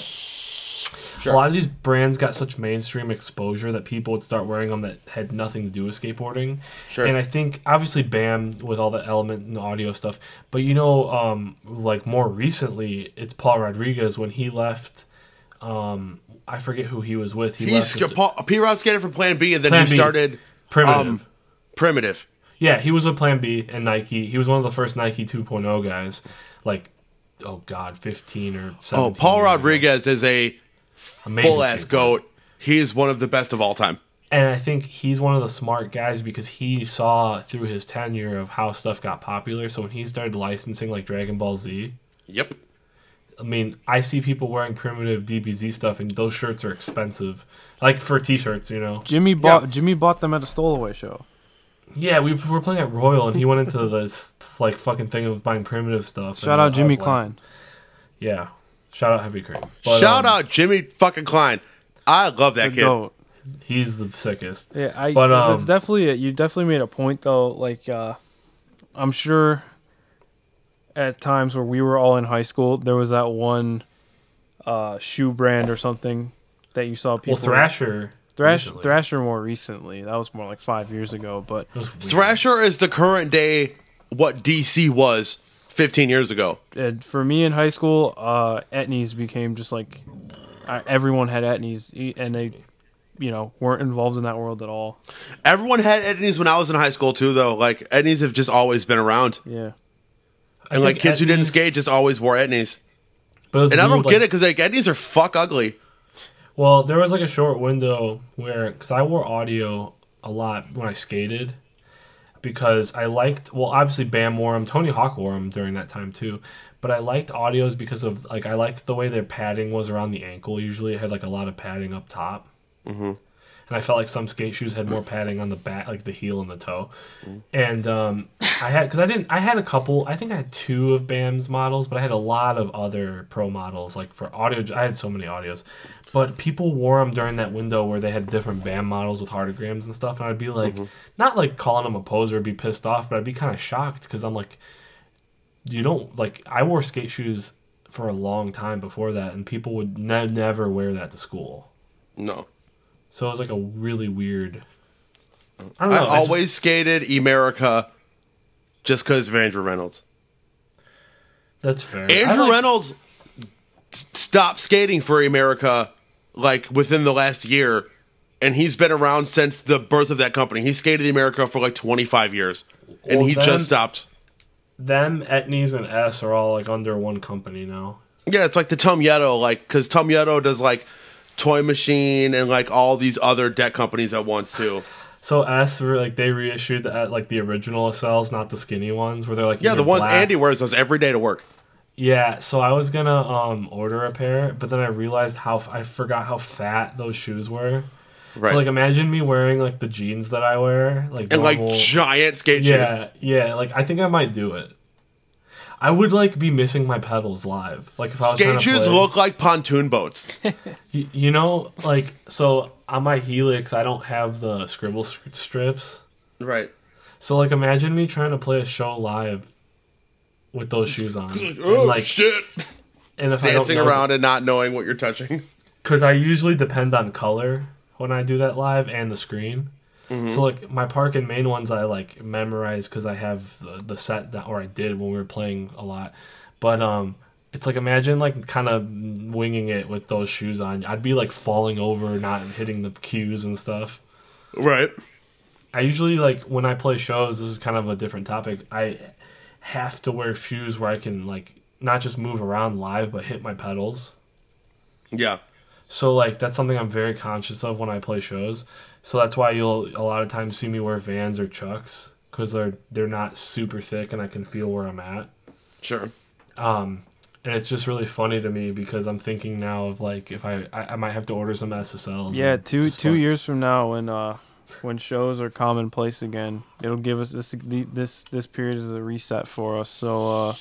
Sure. a lot of these brands got such mainstream exposure that people would start wearing them that had nothing to do with skateboarding. Sure. And I think obviously Bam with all the element and the Adio stuff, but you know, um, like more recently, it's Paul Rodriguez when he left. Um, I forget who he was with. He He's left with Paul, P. Rod skated for Plan B, and then Plan he B. started Primitive. um, Primitive. Yeah, he was with Plan B and Nike. He was one of the first Nike 2.0 guys. Like, oh god, 15 or 17. Oh, Paul. Rodriguez is a Amazing full ass goat. He is one of the best of all time. And I think he's one of the smart guys because he saw through his tenure of how stuff got popular. So when he started licensing like Dragon Ball Z, Yep. I mean, I see people wearing primitive DBZ stuff, and those shirts are expensive. Like for T-shirts, you know. Jimmy bought Jimmy bought them at a stowaway show. Yeah, we were playing at Royal, and he went into this like fucking thing of buying primitive stuff. Shout out Jimmy was laughing. Klein. Yeah, shout out Heavy Kream. But, Shout um, out Jimmy fucking Klein. I love that kid. goat. He's the sickest. Yeah, I. But, that's um, definitely it. You definitely made a point though. Like, uh, I'm sure at times where we were all in high school, there was that one uh, shoe brand or something that you saw people. Well, Thrasher. Thrash, recently. Thrasher more recently. That was more like five years ago. But It was weird. Thrasher is the current day what DC was 15 years ago. uh, for me in high school, uh, etnies became just like everyone had etnies, e- and they, you know, weren't involved in that world at all. Everyone had etnies when I was in high school too, though. Like etnies have just always been around, Yeah. I and like think kids who didn't skate just always wore etnies. But it was And I don't like- get it because like Etnies are fuck ugly. Well, there was like a short window where, because I wore Adio a lot when I skated, because I liked. Well, obviously Bam wore them, Tony Hawk wore them during that time too. But I liked Adios because of like I liked the way their padding was around the ankle. Usually, it had like a lot of padding up top. Mm-hmm. And I felt like some skate shoes had more padding on the back, like the heel and the toe. And um, I had because I didn't. I had a couple. I think I had two of Bam's models, but I had a lot of other pro models. Like for Adio, I had so many Adios. But people wore them during that window where they had different Bam models with heartograms and stuff, and I'd be like, not like calling them a poser, be pissed off, but I'd be kind of shocked because I'm like, you don't like. I wore skate shoes for a long time before that, and people would ne- never wear that to school. No, So it was like a really weird. I know. I just- always skated America just because of Andrew Reynolds. that's fair. Andrew like- Reynolds stopped skating for America like within the last year, and he's been around since the birth of that company. He skated America for like 25 years, and Well, he then- just stopped. them, Etnies, and S are all like under one company now. Yeah, it's like the Tum Yeto, like because Tum Yeto does like Toy Machine and like all these other debt companies at once too. So S like they reissued the, like the original SLs, not the skinny ones, where they're like Yeah, the ones black- Andy wears those every day to work. Yeah, so I was gonna um order a pair, but then I realized how f- I forgot how fat those shoes were. Right. So like imagine me wearing like the jeans that I wear, like and like giant skate shoes. yeah, yeah. Like I think I might do it. I would like be missing my pedals live. Like if I was Skate trying to shoes play- look like pontoon boats. (laughs) Y- You know, like so on my Helix, I don't have the scribble strips. right. So like, imagine me trying to play a show live with those shoes on, Oh and like, shit! and if Dancing I don't know, around and not knowing what you're touching. (laughs) because I usually depend on color when I do that live and the screen. So like my park and main ones, I like memorize because I have the, the set that, or I did when we were playing a lot. But um, it's like imagine like kind of winging it with those shoes on. I'd be like falling over, not hitting the cues and stuff. Right. I usually like when I play shows. This is kind of a different topic. I have to wear shoes where I can like not just move around live, but hit my pedals. Yeah. So like that's something I'm very conscious of when I play shows. So that's why you'll a lot of times see me wear Vans or Chucks because they're they're not super thick and I can feel where I'm at. Sure. Um, and it's just really funny to me because I'm thinking now of like if I I, I might have to order some SSLs. Yeah, two two fuck- years from now, when uh, when shows are commonplace again, it'll give us this the- this this period is a reset for us. So uh,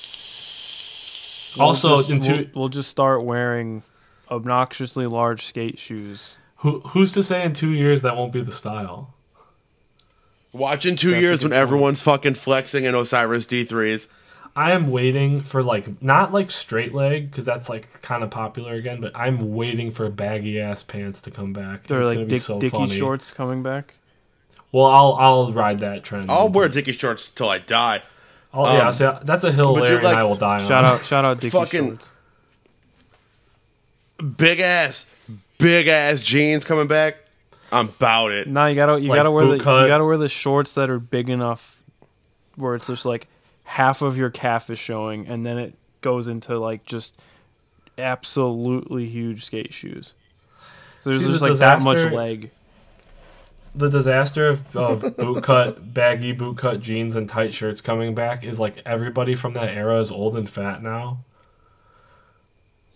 we'll Also, just, in two- we'll, we'll just start wearing obnoxiously large skate shoes. Who who's to say in two years that won't be the style? Watch in two That's years when point. everyone's fucking flexing in Osiris D3s. I am waiting for like not like straight leg because that's like kind of popular again, but I'm waiting for baggy ass pants to come back. They're It's like gonna be dick, so dicky funny. shorts coming back. Well, I'll I'll ride that trend. I'll until- wear dicky shorts till I die. I'll, yeah, um, so that's a hill but Larry dude, like, and I will die on. Shout out shout out dicky Fucking- shorts. Big ass, big ass jeans coming back. I'm about it. No, you gotta you Like gotta wear the boot cut. you gotta wear the shorts that are big enough where it's just like half of your calf is showing, and then it goes into like just absolutely huge skate shoes. So there's See, just the like that much disaster- leg. The disaster of, of boot cut, (laughs) baggy boot cut jeans and tight shirts coming back is like everybody from that era is old and fat now.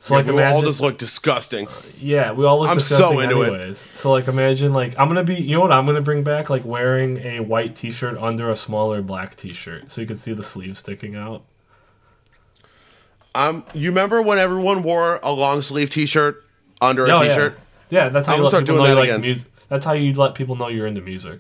So like we all just look disgusting. yeah, we all look I'm disgusting so into it. anyways. So like imagine like I'm gonna be, you know what I'm gonna bring back? Like wearing a white T-shirt under a smaller black T-shirt, so you can see the sleeve sticking out. Um, you remember when everyone wore a long sleeve T-shirt under a Oh, yeah. shirt Yeah, that's how I'm you let start people know you that like again. music. That's how you let people know you're into music.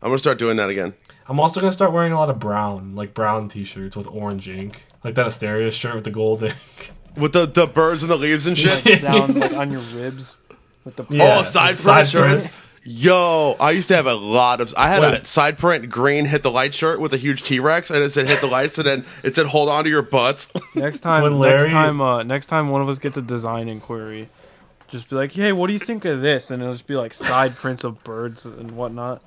I'm gonna start doing that again. I'm also gonna start wearing a lot of brown, like brown T-shirts with orange ink, like that Asteria shirt with the gold (laughs) ink. With the, the birds and the leaves and shit. down like on your ribs with the Yeah, oh, side it's print side shirts. print. Yo, I used to have a lot of. I had Wait. a side print green hit the light shirt with a huge T Rex, and it said "hit the lights," and then it said "hold on to your butts." (laughs) next time When next time uh next time one of us gets a design inquiry, just be like, hey, what do you think of this? And it'll just be like side prints of birds and whatnot.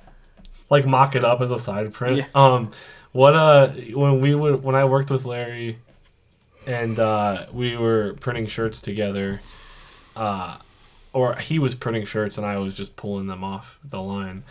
like mock it up as a side print. Yeah. Um, what uh, when we would when I worked with Larry, and uh, we were printing shirts together, uh, or he was printing shirts and I was just pulling them off the line.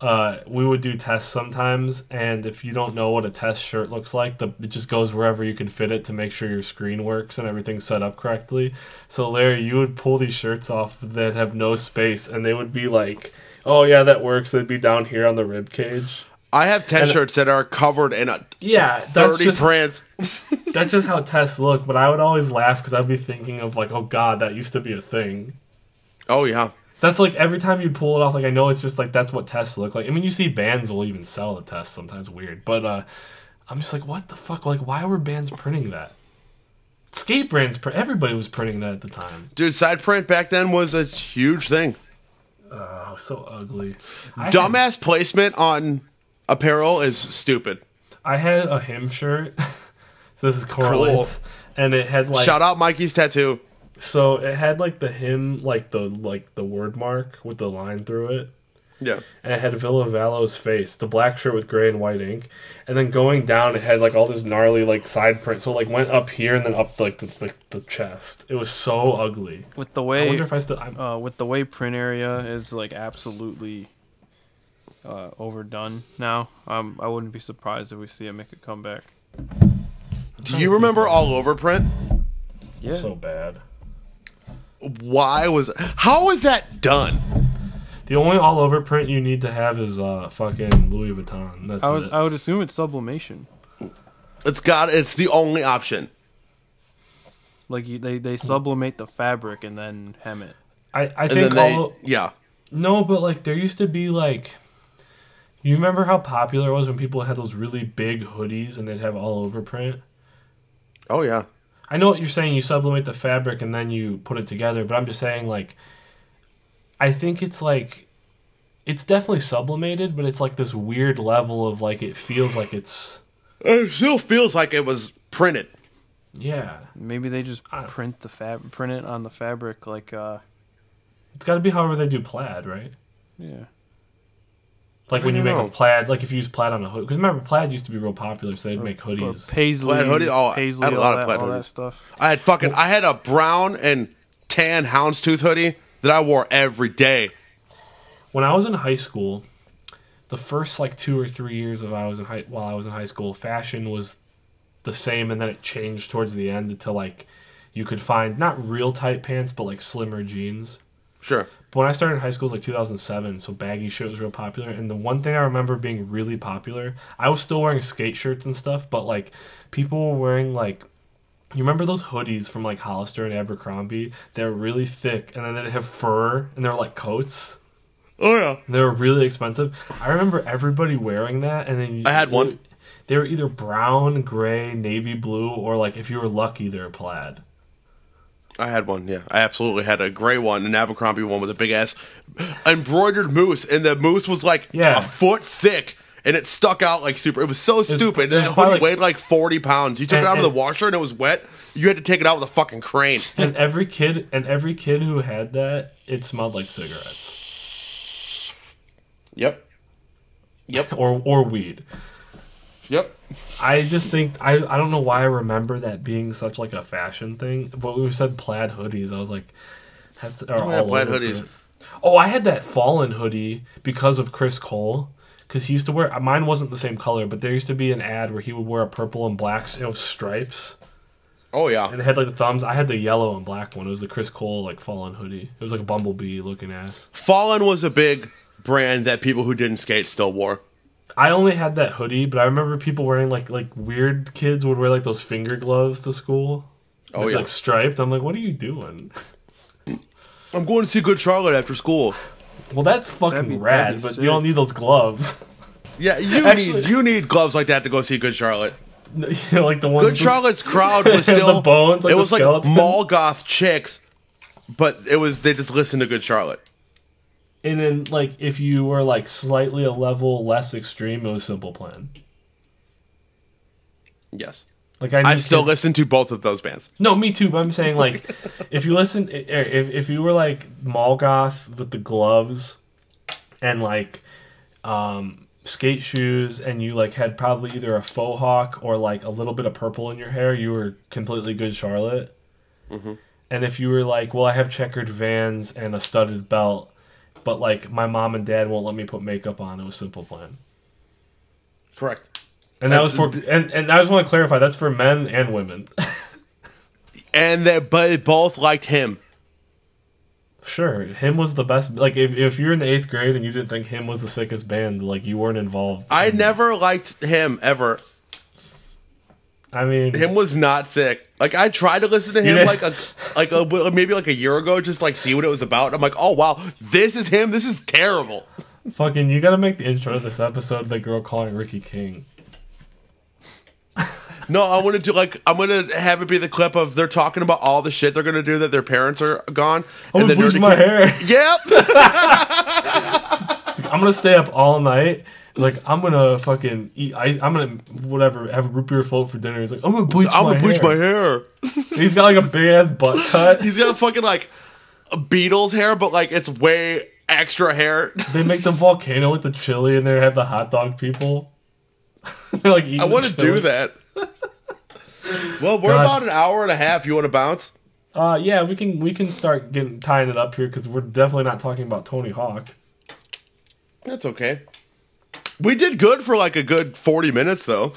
Uh, we would do tests sometimes, and if you don't know what a test shirt looks like, the, it just goes wherever you can fit it to make sure your screen works and everything's set up correctly. So, Larry, you would pull these shirts off that have no space, and they would be like, "Oh yeah, that works." They'd be down here on the rib cage. I have ten And- shirts that are covered in a Yeah, thirty just prints. (laughs) that's just how tests look. But I would always laugh because I'd be thinking of like, "Oh God, that used to be a thing." Oh yeah, That's like every time you pull it off, like I know it's just like that's what tests look like. I mean, you see bands will even sell the tests sometimes weird, but uh, I'm just like, what the fuck? Like, why were bands printing that? Skate brands, pr- everybody was printing that at the time. dude. Side print back then was a huge thing. Oh, so ugly. I had- Dumbass placement on apparel is stupid. I had a him shirt. (laughs) so this is correlates, and it had like Shout out Mikey's tattoo. so it had like the him like the like the word mark with the line through it. Yeah, and it had Ville Valo's face, the black shirt with gray and white ink, and then going down, it had like all this gnarly like side print. So it, like went up here and then up like the like, the chest. It was so ugly. With the way I wonder if I still. I'm, uh, with the way print area is like absolutely uh, overdone now. Um, I wouldn't be surprised if we see it make a comeback. do you remember all over print? Yeah, so bad. Why was how was that done? The only all over print you need to have is uh fucking Louis Vuitton. That's I was it. I would assume it's sublimation. It's got. It's the only option. Like you, they they sublimate the fabric and then hem it. I, I And think then they, all yeah. no, but like there used to be like, you remember how popular it was when people had those really big hoodies and they'd have all over print. Oh yeah. I know what you're saying. You sublimate the fabric and then you put it together, but I'm just saying like, I think it's like, it's definitely sublimated, but it's like this weird level of like it feels like it's It still feels like it was printed. yeah. Maybe they just I- print the fab print it on the fabric like uh It's got to be however they do plaid, right? yeah. Like I when you make know. a plaid, like if you use plaid on a hood, because remember plaid used to be real popular, so they'd make Or hoodies. paisley, Plaid hoodie? Oh, I paisley, had a lot of that, plaid that hoodies. stuff. I had fucking. I had a brown and tan houndstooth hoodie that I wore every day. when I was in high school, the first like two or three years of I was in high while I was in high school, fashion was the same, and then it changed towards the end until like you could find not real tight pants, but like slimmer jeans. Sure. When I started high school, it was like 2007, so baggy shit was real popular. And the one thing I remember being really popular, I was still wearing skate shirts and stuff, but like people were wearing like, you remember those hoodies from like Hollister and Abercrombie? They're really thick, and then they'd have fur, and they're like coats. Oh yeah. And they were really expensive. I remember everybody wearing that, and then you, I had one. They were either brown, gray, navy blue, or like if you were lucky, they were plaid. I had one. Yeah, I absolutely had a gray one, an Abercrombie one with a big ass embroidered moose, and the moose was like Yeah. a foot thick. And it stuck out like super. It was so stupid. it was hoodie like- weighed like forty pounds. You took And- it out of the washer and it was wet. You had to take it out with a fucking crane. And every kid, and every kid who had that, it smelled like cigarettes Yep. Yep. (laughs) or or weed. Yep. I just think I I don't know why I remember that being such like a fashion thing. But when we said plaid hoodies, I was like, that's or Oh, yeah, all plaid over hoodies. print. Oh, I had that fallen hoodie because of Chris Cole. Because he used to wear mine wasn't the same color, but there used to be an ad where he would wear a purple and black you know, stripes, Oh yeah. and it had like the thumbs. I had the yellow and black one. It was the Chris Cole like fallen hoodie. It was like a bumblebee looking ass. Fallen was a big brand that people who didn't skate still wore. I only had that hoodie, but I remember people wearing like like weird kids would wear like those finger gloves to school. Oh, They'd yeah. like striped. I'm like, what are you doing? I'm going to see Good Charlotte after school. Well, that's fucking be- rad, but sick. you don't need those gloves. Yeah, you Actually- need you need gloves like that to go see Good Charlotte. (laughs) you know, like the ones. Good with the- Charlotte's crowd (laughs) was The still bones, like it the was like skeleton. mall goth chicks, but it was they just listened to Good Charlotte. And then, like, if you were like slightly a level less extreme, it was Simple Plan. Yes, Like I, I still kids- listen to both of those bands. No, me too. But I'm saying like, (laughs) if you listen, eh, eh, if if you were like mall with the gloves, and like, um, skate shoes, and you like had probably either a faux hawk or like a little bit of purple in your hair, you were completely good Charlotte. Mm-hmm. And if you were like, well, I have checkered Vans and a studded belt, but like my mom and dad won't let me put makeup on, it was a Simple Plan. Correct. And that was for and, and I just want to clarify that's for men and women. (laughs) And that, but both liked him. Sure, him was the best. Like, if, if you're in the eighth grade and you didn't think him was the sickest band, like you weren't involved. I never liked him ever. I mean, Him was not sick. Like I tried to listen to him like a like a maybe like a year ago, just like see what it was about. I'm like, oh wow, this is him. This is terrible. fucking, you gotta make the intro of this episode the girl calling Ricky King. No, I want to do like I'm gonna have it be the clip of they're talking about all the shit they're gonna do that their parents are gone. I'm gonna bleach my kid- hair. (laughs) Yep. (laughs) I'm gonna stay up all night. Like, I'm gonna fucking eat. I, I'm gonna whatever have a root beer float for dinner. He's like, I'm gonna bleach I'm my gonna bleach hair. my hair. (laughs) He's got like a big ass butt cut. (laughs) He's got fucking like a Beatles hair, but like it's way extra hair. (laughs) They make the volcano with the chili, and they have the hot dog people. They're like, I want to do that. Well, we're God. about an hour and a half. You want to bounce? Uh, yeah, we can we can start getting tying it up here because we're definitely not talking about Tony Hawk. That's okay. We did good for like a good 40 minutes, though.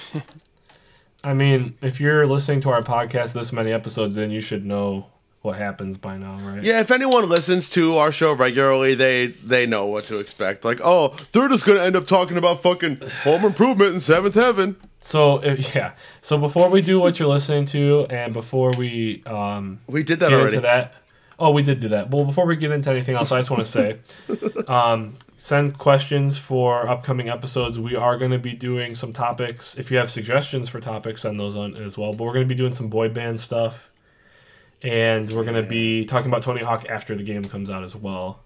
(laughs) I mean, if you're listening to our podcast this many episodes in, you should know what happens by now, right? Yeah, if anyone listens to our show regularly, they they know what to expect. Like, oh, they're just gonna end up talking about fucking Home Improvement and Seventh Heaven. So if, (laughs) yeah. So before we do what you're listening to, and before we um, We did that get already. into that, oh, we did do that. Well, before we get into anything else, I just want to say, (laughs) um, send questions for upcoming episodes. We are going to be doing some topics. If you have suggestions for topics, send those on as well. But we're going to be doing some boy band stuff, and we're going to be talking about Tony Hawk after the game comes out as well.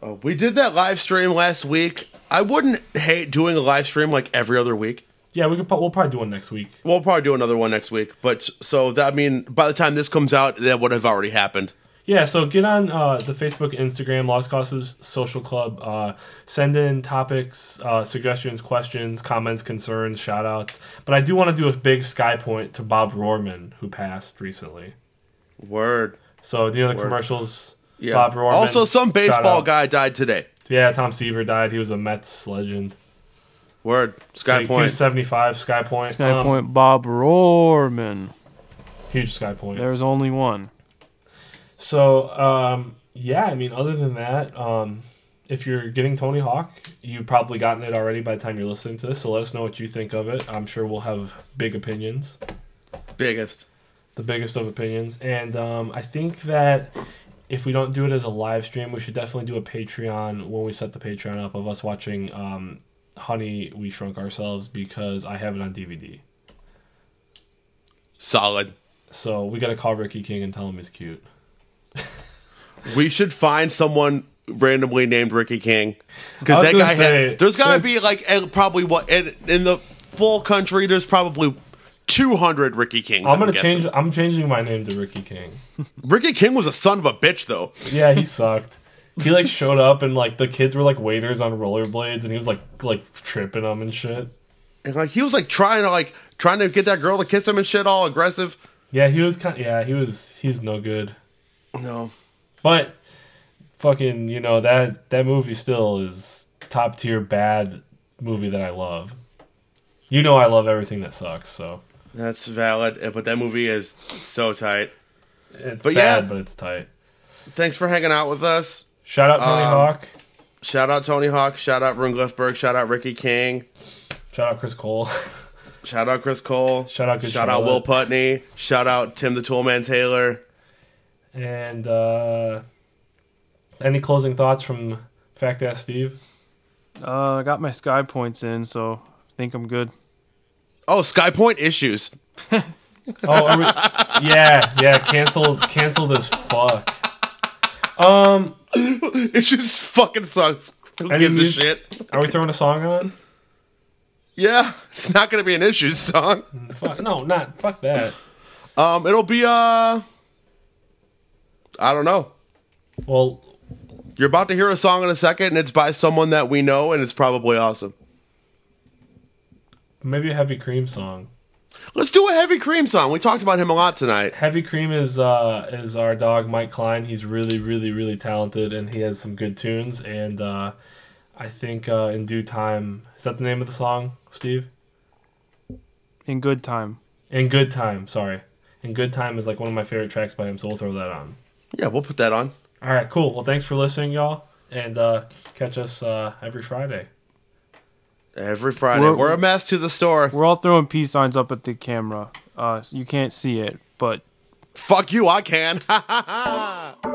Uh, we did that live stream last week. I wouldn't hate doing a live stream like every other week. Yeah, we could. We'll probably do one next week. We'll probably do another one next week. But so that I mean, by the time this comes out, that would have already happened. Yeah, so get on uh, the Facebook, Instagram, Lost Causes Social Club. Uh, send in topics, uh, suggestions, questions, comments, concerns, shout outs. But I do want to do a big sky point to Bob Rohrman, who passed recently. Word. So, do you know the Word. commercials? Yeah. Bob Rohrman. also, some baseball guy died today. Yeah, Tom Seaver died. He was a Mets legend. Word. Sky Like, Point. was 75, Sky Point. Sky Um, Point Bob Rohrman. Huge Sky Point. There's only one. So, um, yeah, I mean, other than that, um, if you're getting Tony Hawk, you've probably gotten it already by the time you're listening to this. So let us know what you think of it. I'm sure we'll have big opinions, Biggest. the biggest of opinions. And um, I think that if we don't do it as a live stream, we should definitely do a Patreon when we set the Patreon up of us watching um, Honey, We Shrunk Ourselves because I have it on DVD. Solid. So we got to call Ricky King and tell him he's cute. We should find someone randomly named Ricky King because that guy say, had. There's got to be like probably what in, in the full country. There's probably 200 Ricky Kings. I'm gonna guessing. change. I'm changing my name to Ricky King. (laughs) Ricky King was a son of a bitch though. Yeah, he (laughs) sucked. He like showed up and like the kids were like waiters on rollerblades and he was like like tripping them and shit. And like he was like trying to like trying to get that girl to kiss him and shit, all aggressive. Yeah, he was kind. Yeah, he was. He's no good. No, But fucking, you know that that movie still is top tier bad movie that I love. You know I love everything that sucks, so that's valid. eh, But that movie is so tight. it's But bad, yeah. but it's tight. Thanks for hanging out with us. Shout out Tony Um, Hawk. Shout out Tony Hawk. Shout out Rune Glifberg. Shout out Ricky King. Shout out Chris Cole. Shout out Chris Cole. Shout out Good Shout out Will Putney. Shout out Tim the Toolman Taylor. And uh, any closing thoughts from Fact Ass Steve? Uh, I got my Sky Points in, so I think I'm good. Oh, sky point issues. (laughs) Oh, we, yeah, yeah. Canceled, canceled as fuck. Um, (laughs) It just fucking sucks. Who Any gives a mus- shit? are we throwing a song on? Yeah, (laughs) it's not gonna be an issues song. Fuck, no, not fuck that. Um, it'll be uh, I don't know. Well, You're about to hear a song in a second, and it's by someone that we know, and it's probably awesome. maybe a Heavy Kream song. Let's do a Heavy Kream song. We talked about him a lot tonight. Heavy Kream is uh is our dog Mike Klein. He's really, really, really talented, and he has some good tunes. And uh, I think uh, in due time, is that the name of the song, Steve? In good time. In good time. Sorry, in good time is like one of my favorite tracks by him. So we'll throw that on. Yeah, we'll put that on. All right, cool. Well, thanks for listening, y'all, and uh, catch us uh, every Friday. Every Friday. We're- We're, a mess to the store. We're all throwing peace signs up at the camera. Uh, you can't see it, but Fuck you, I can. (laughs)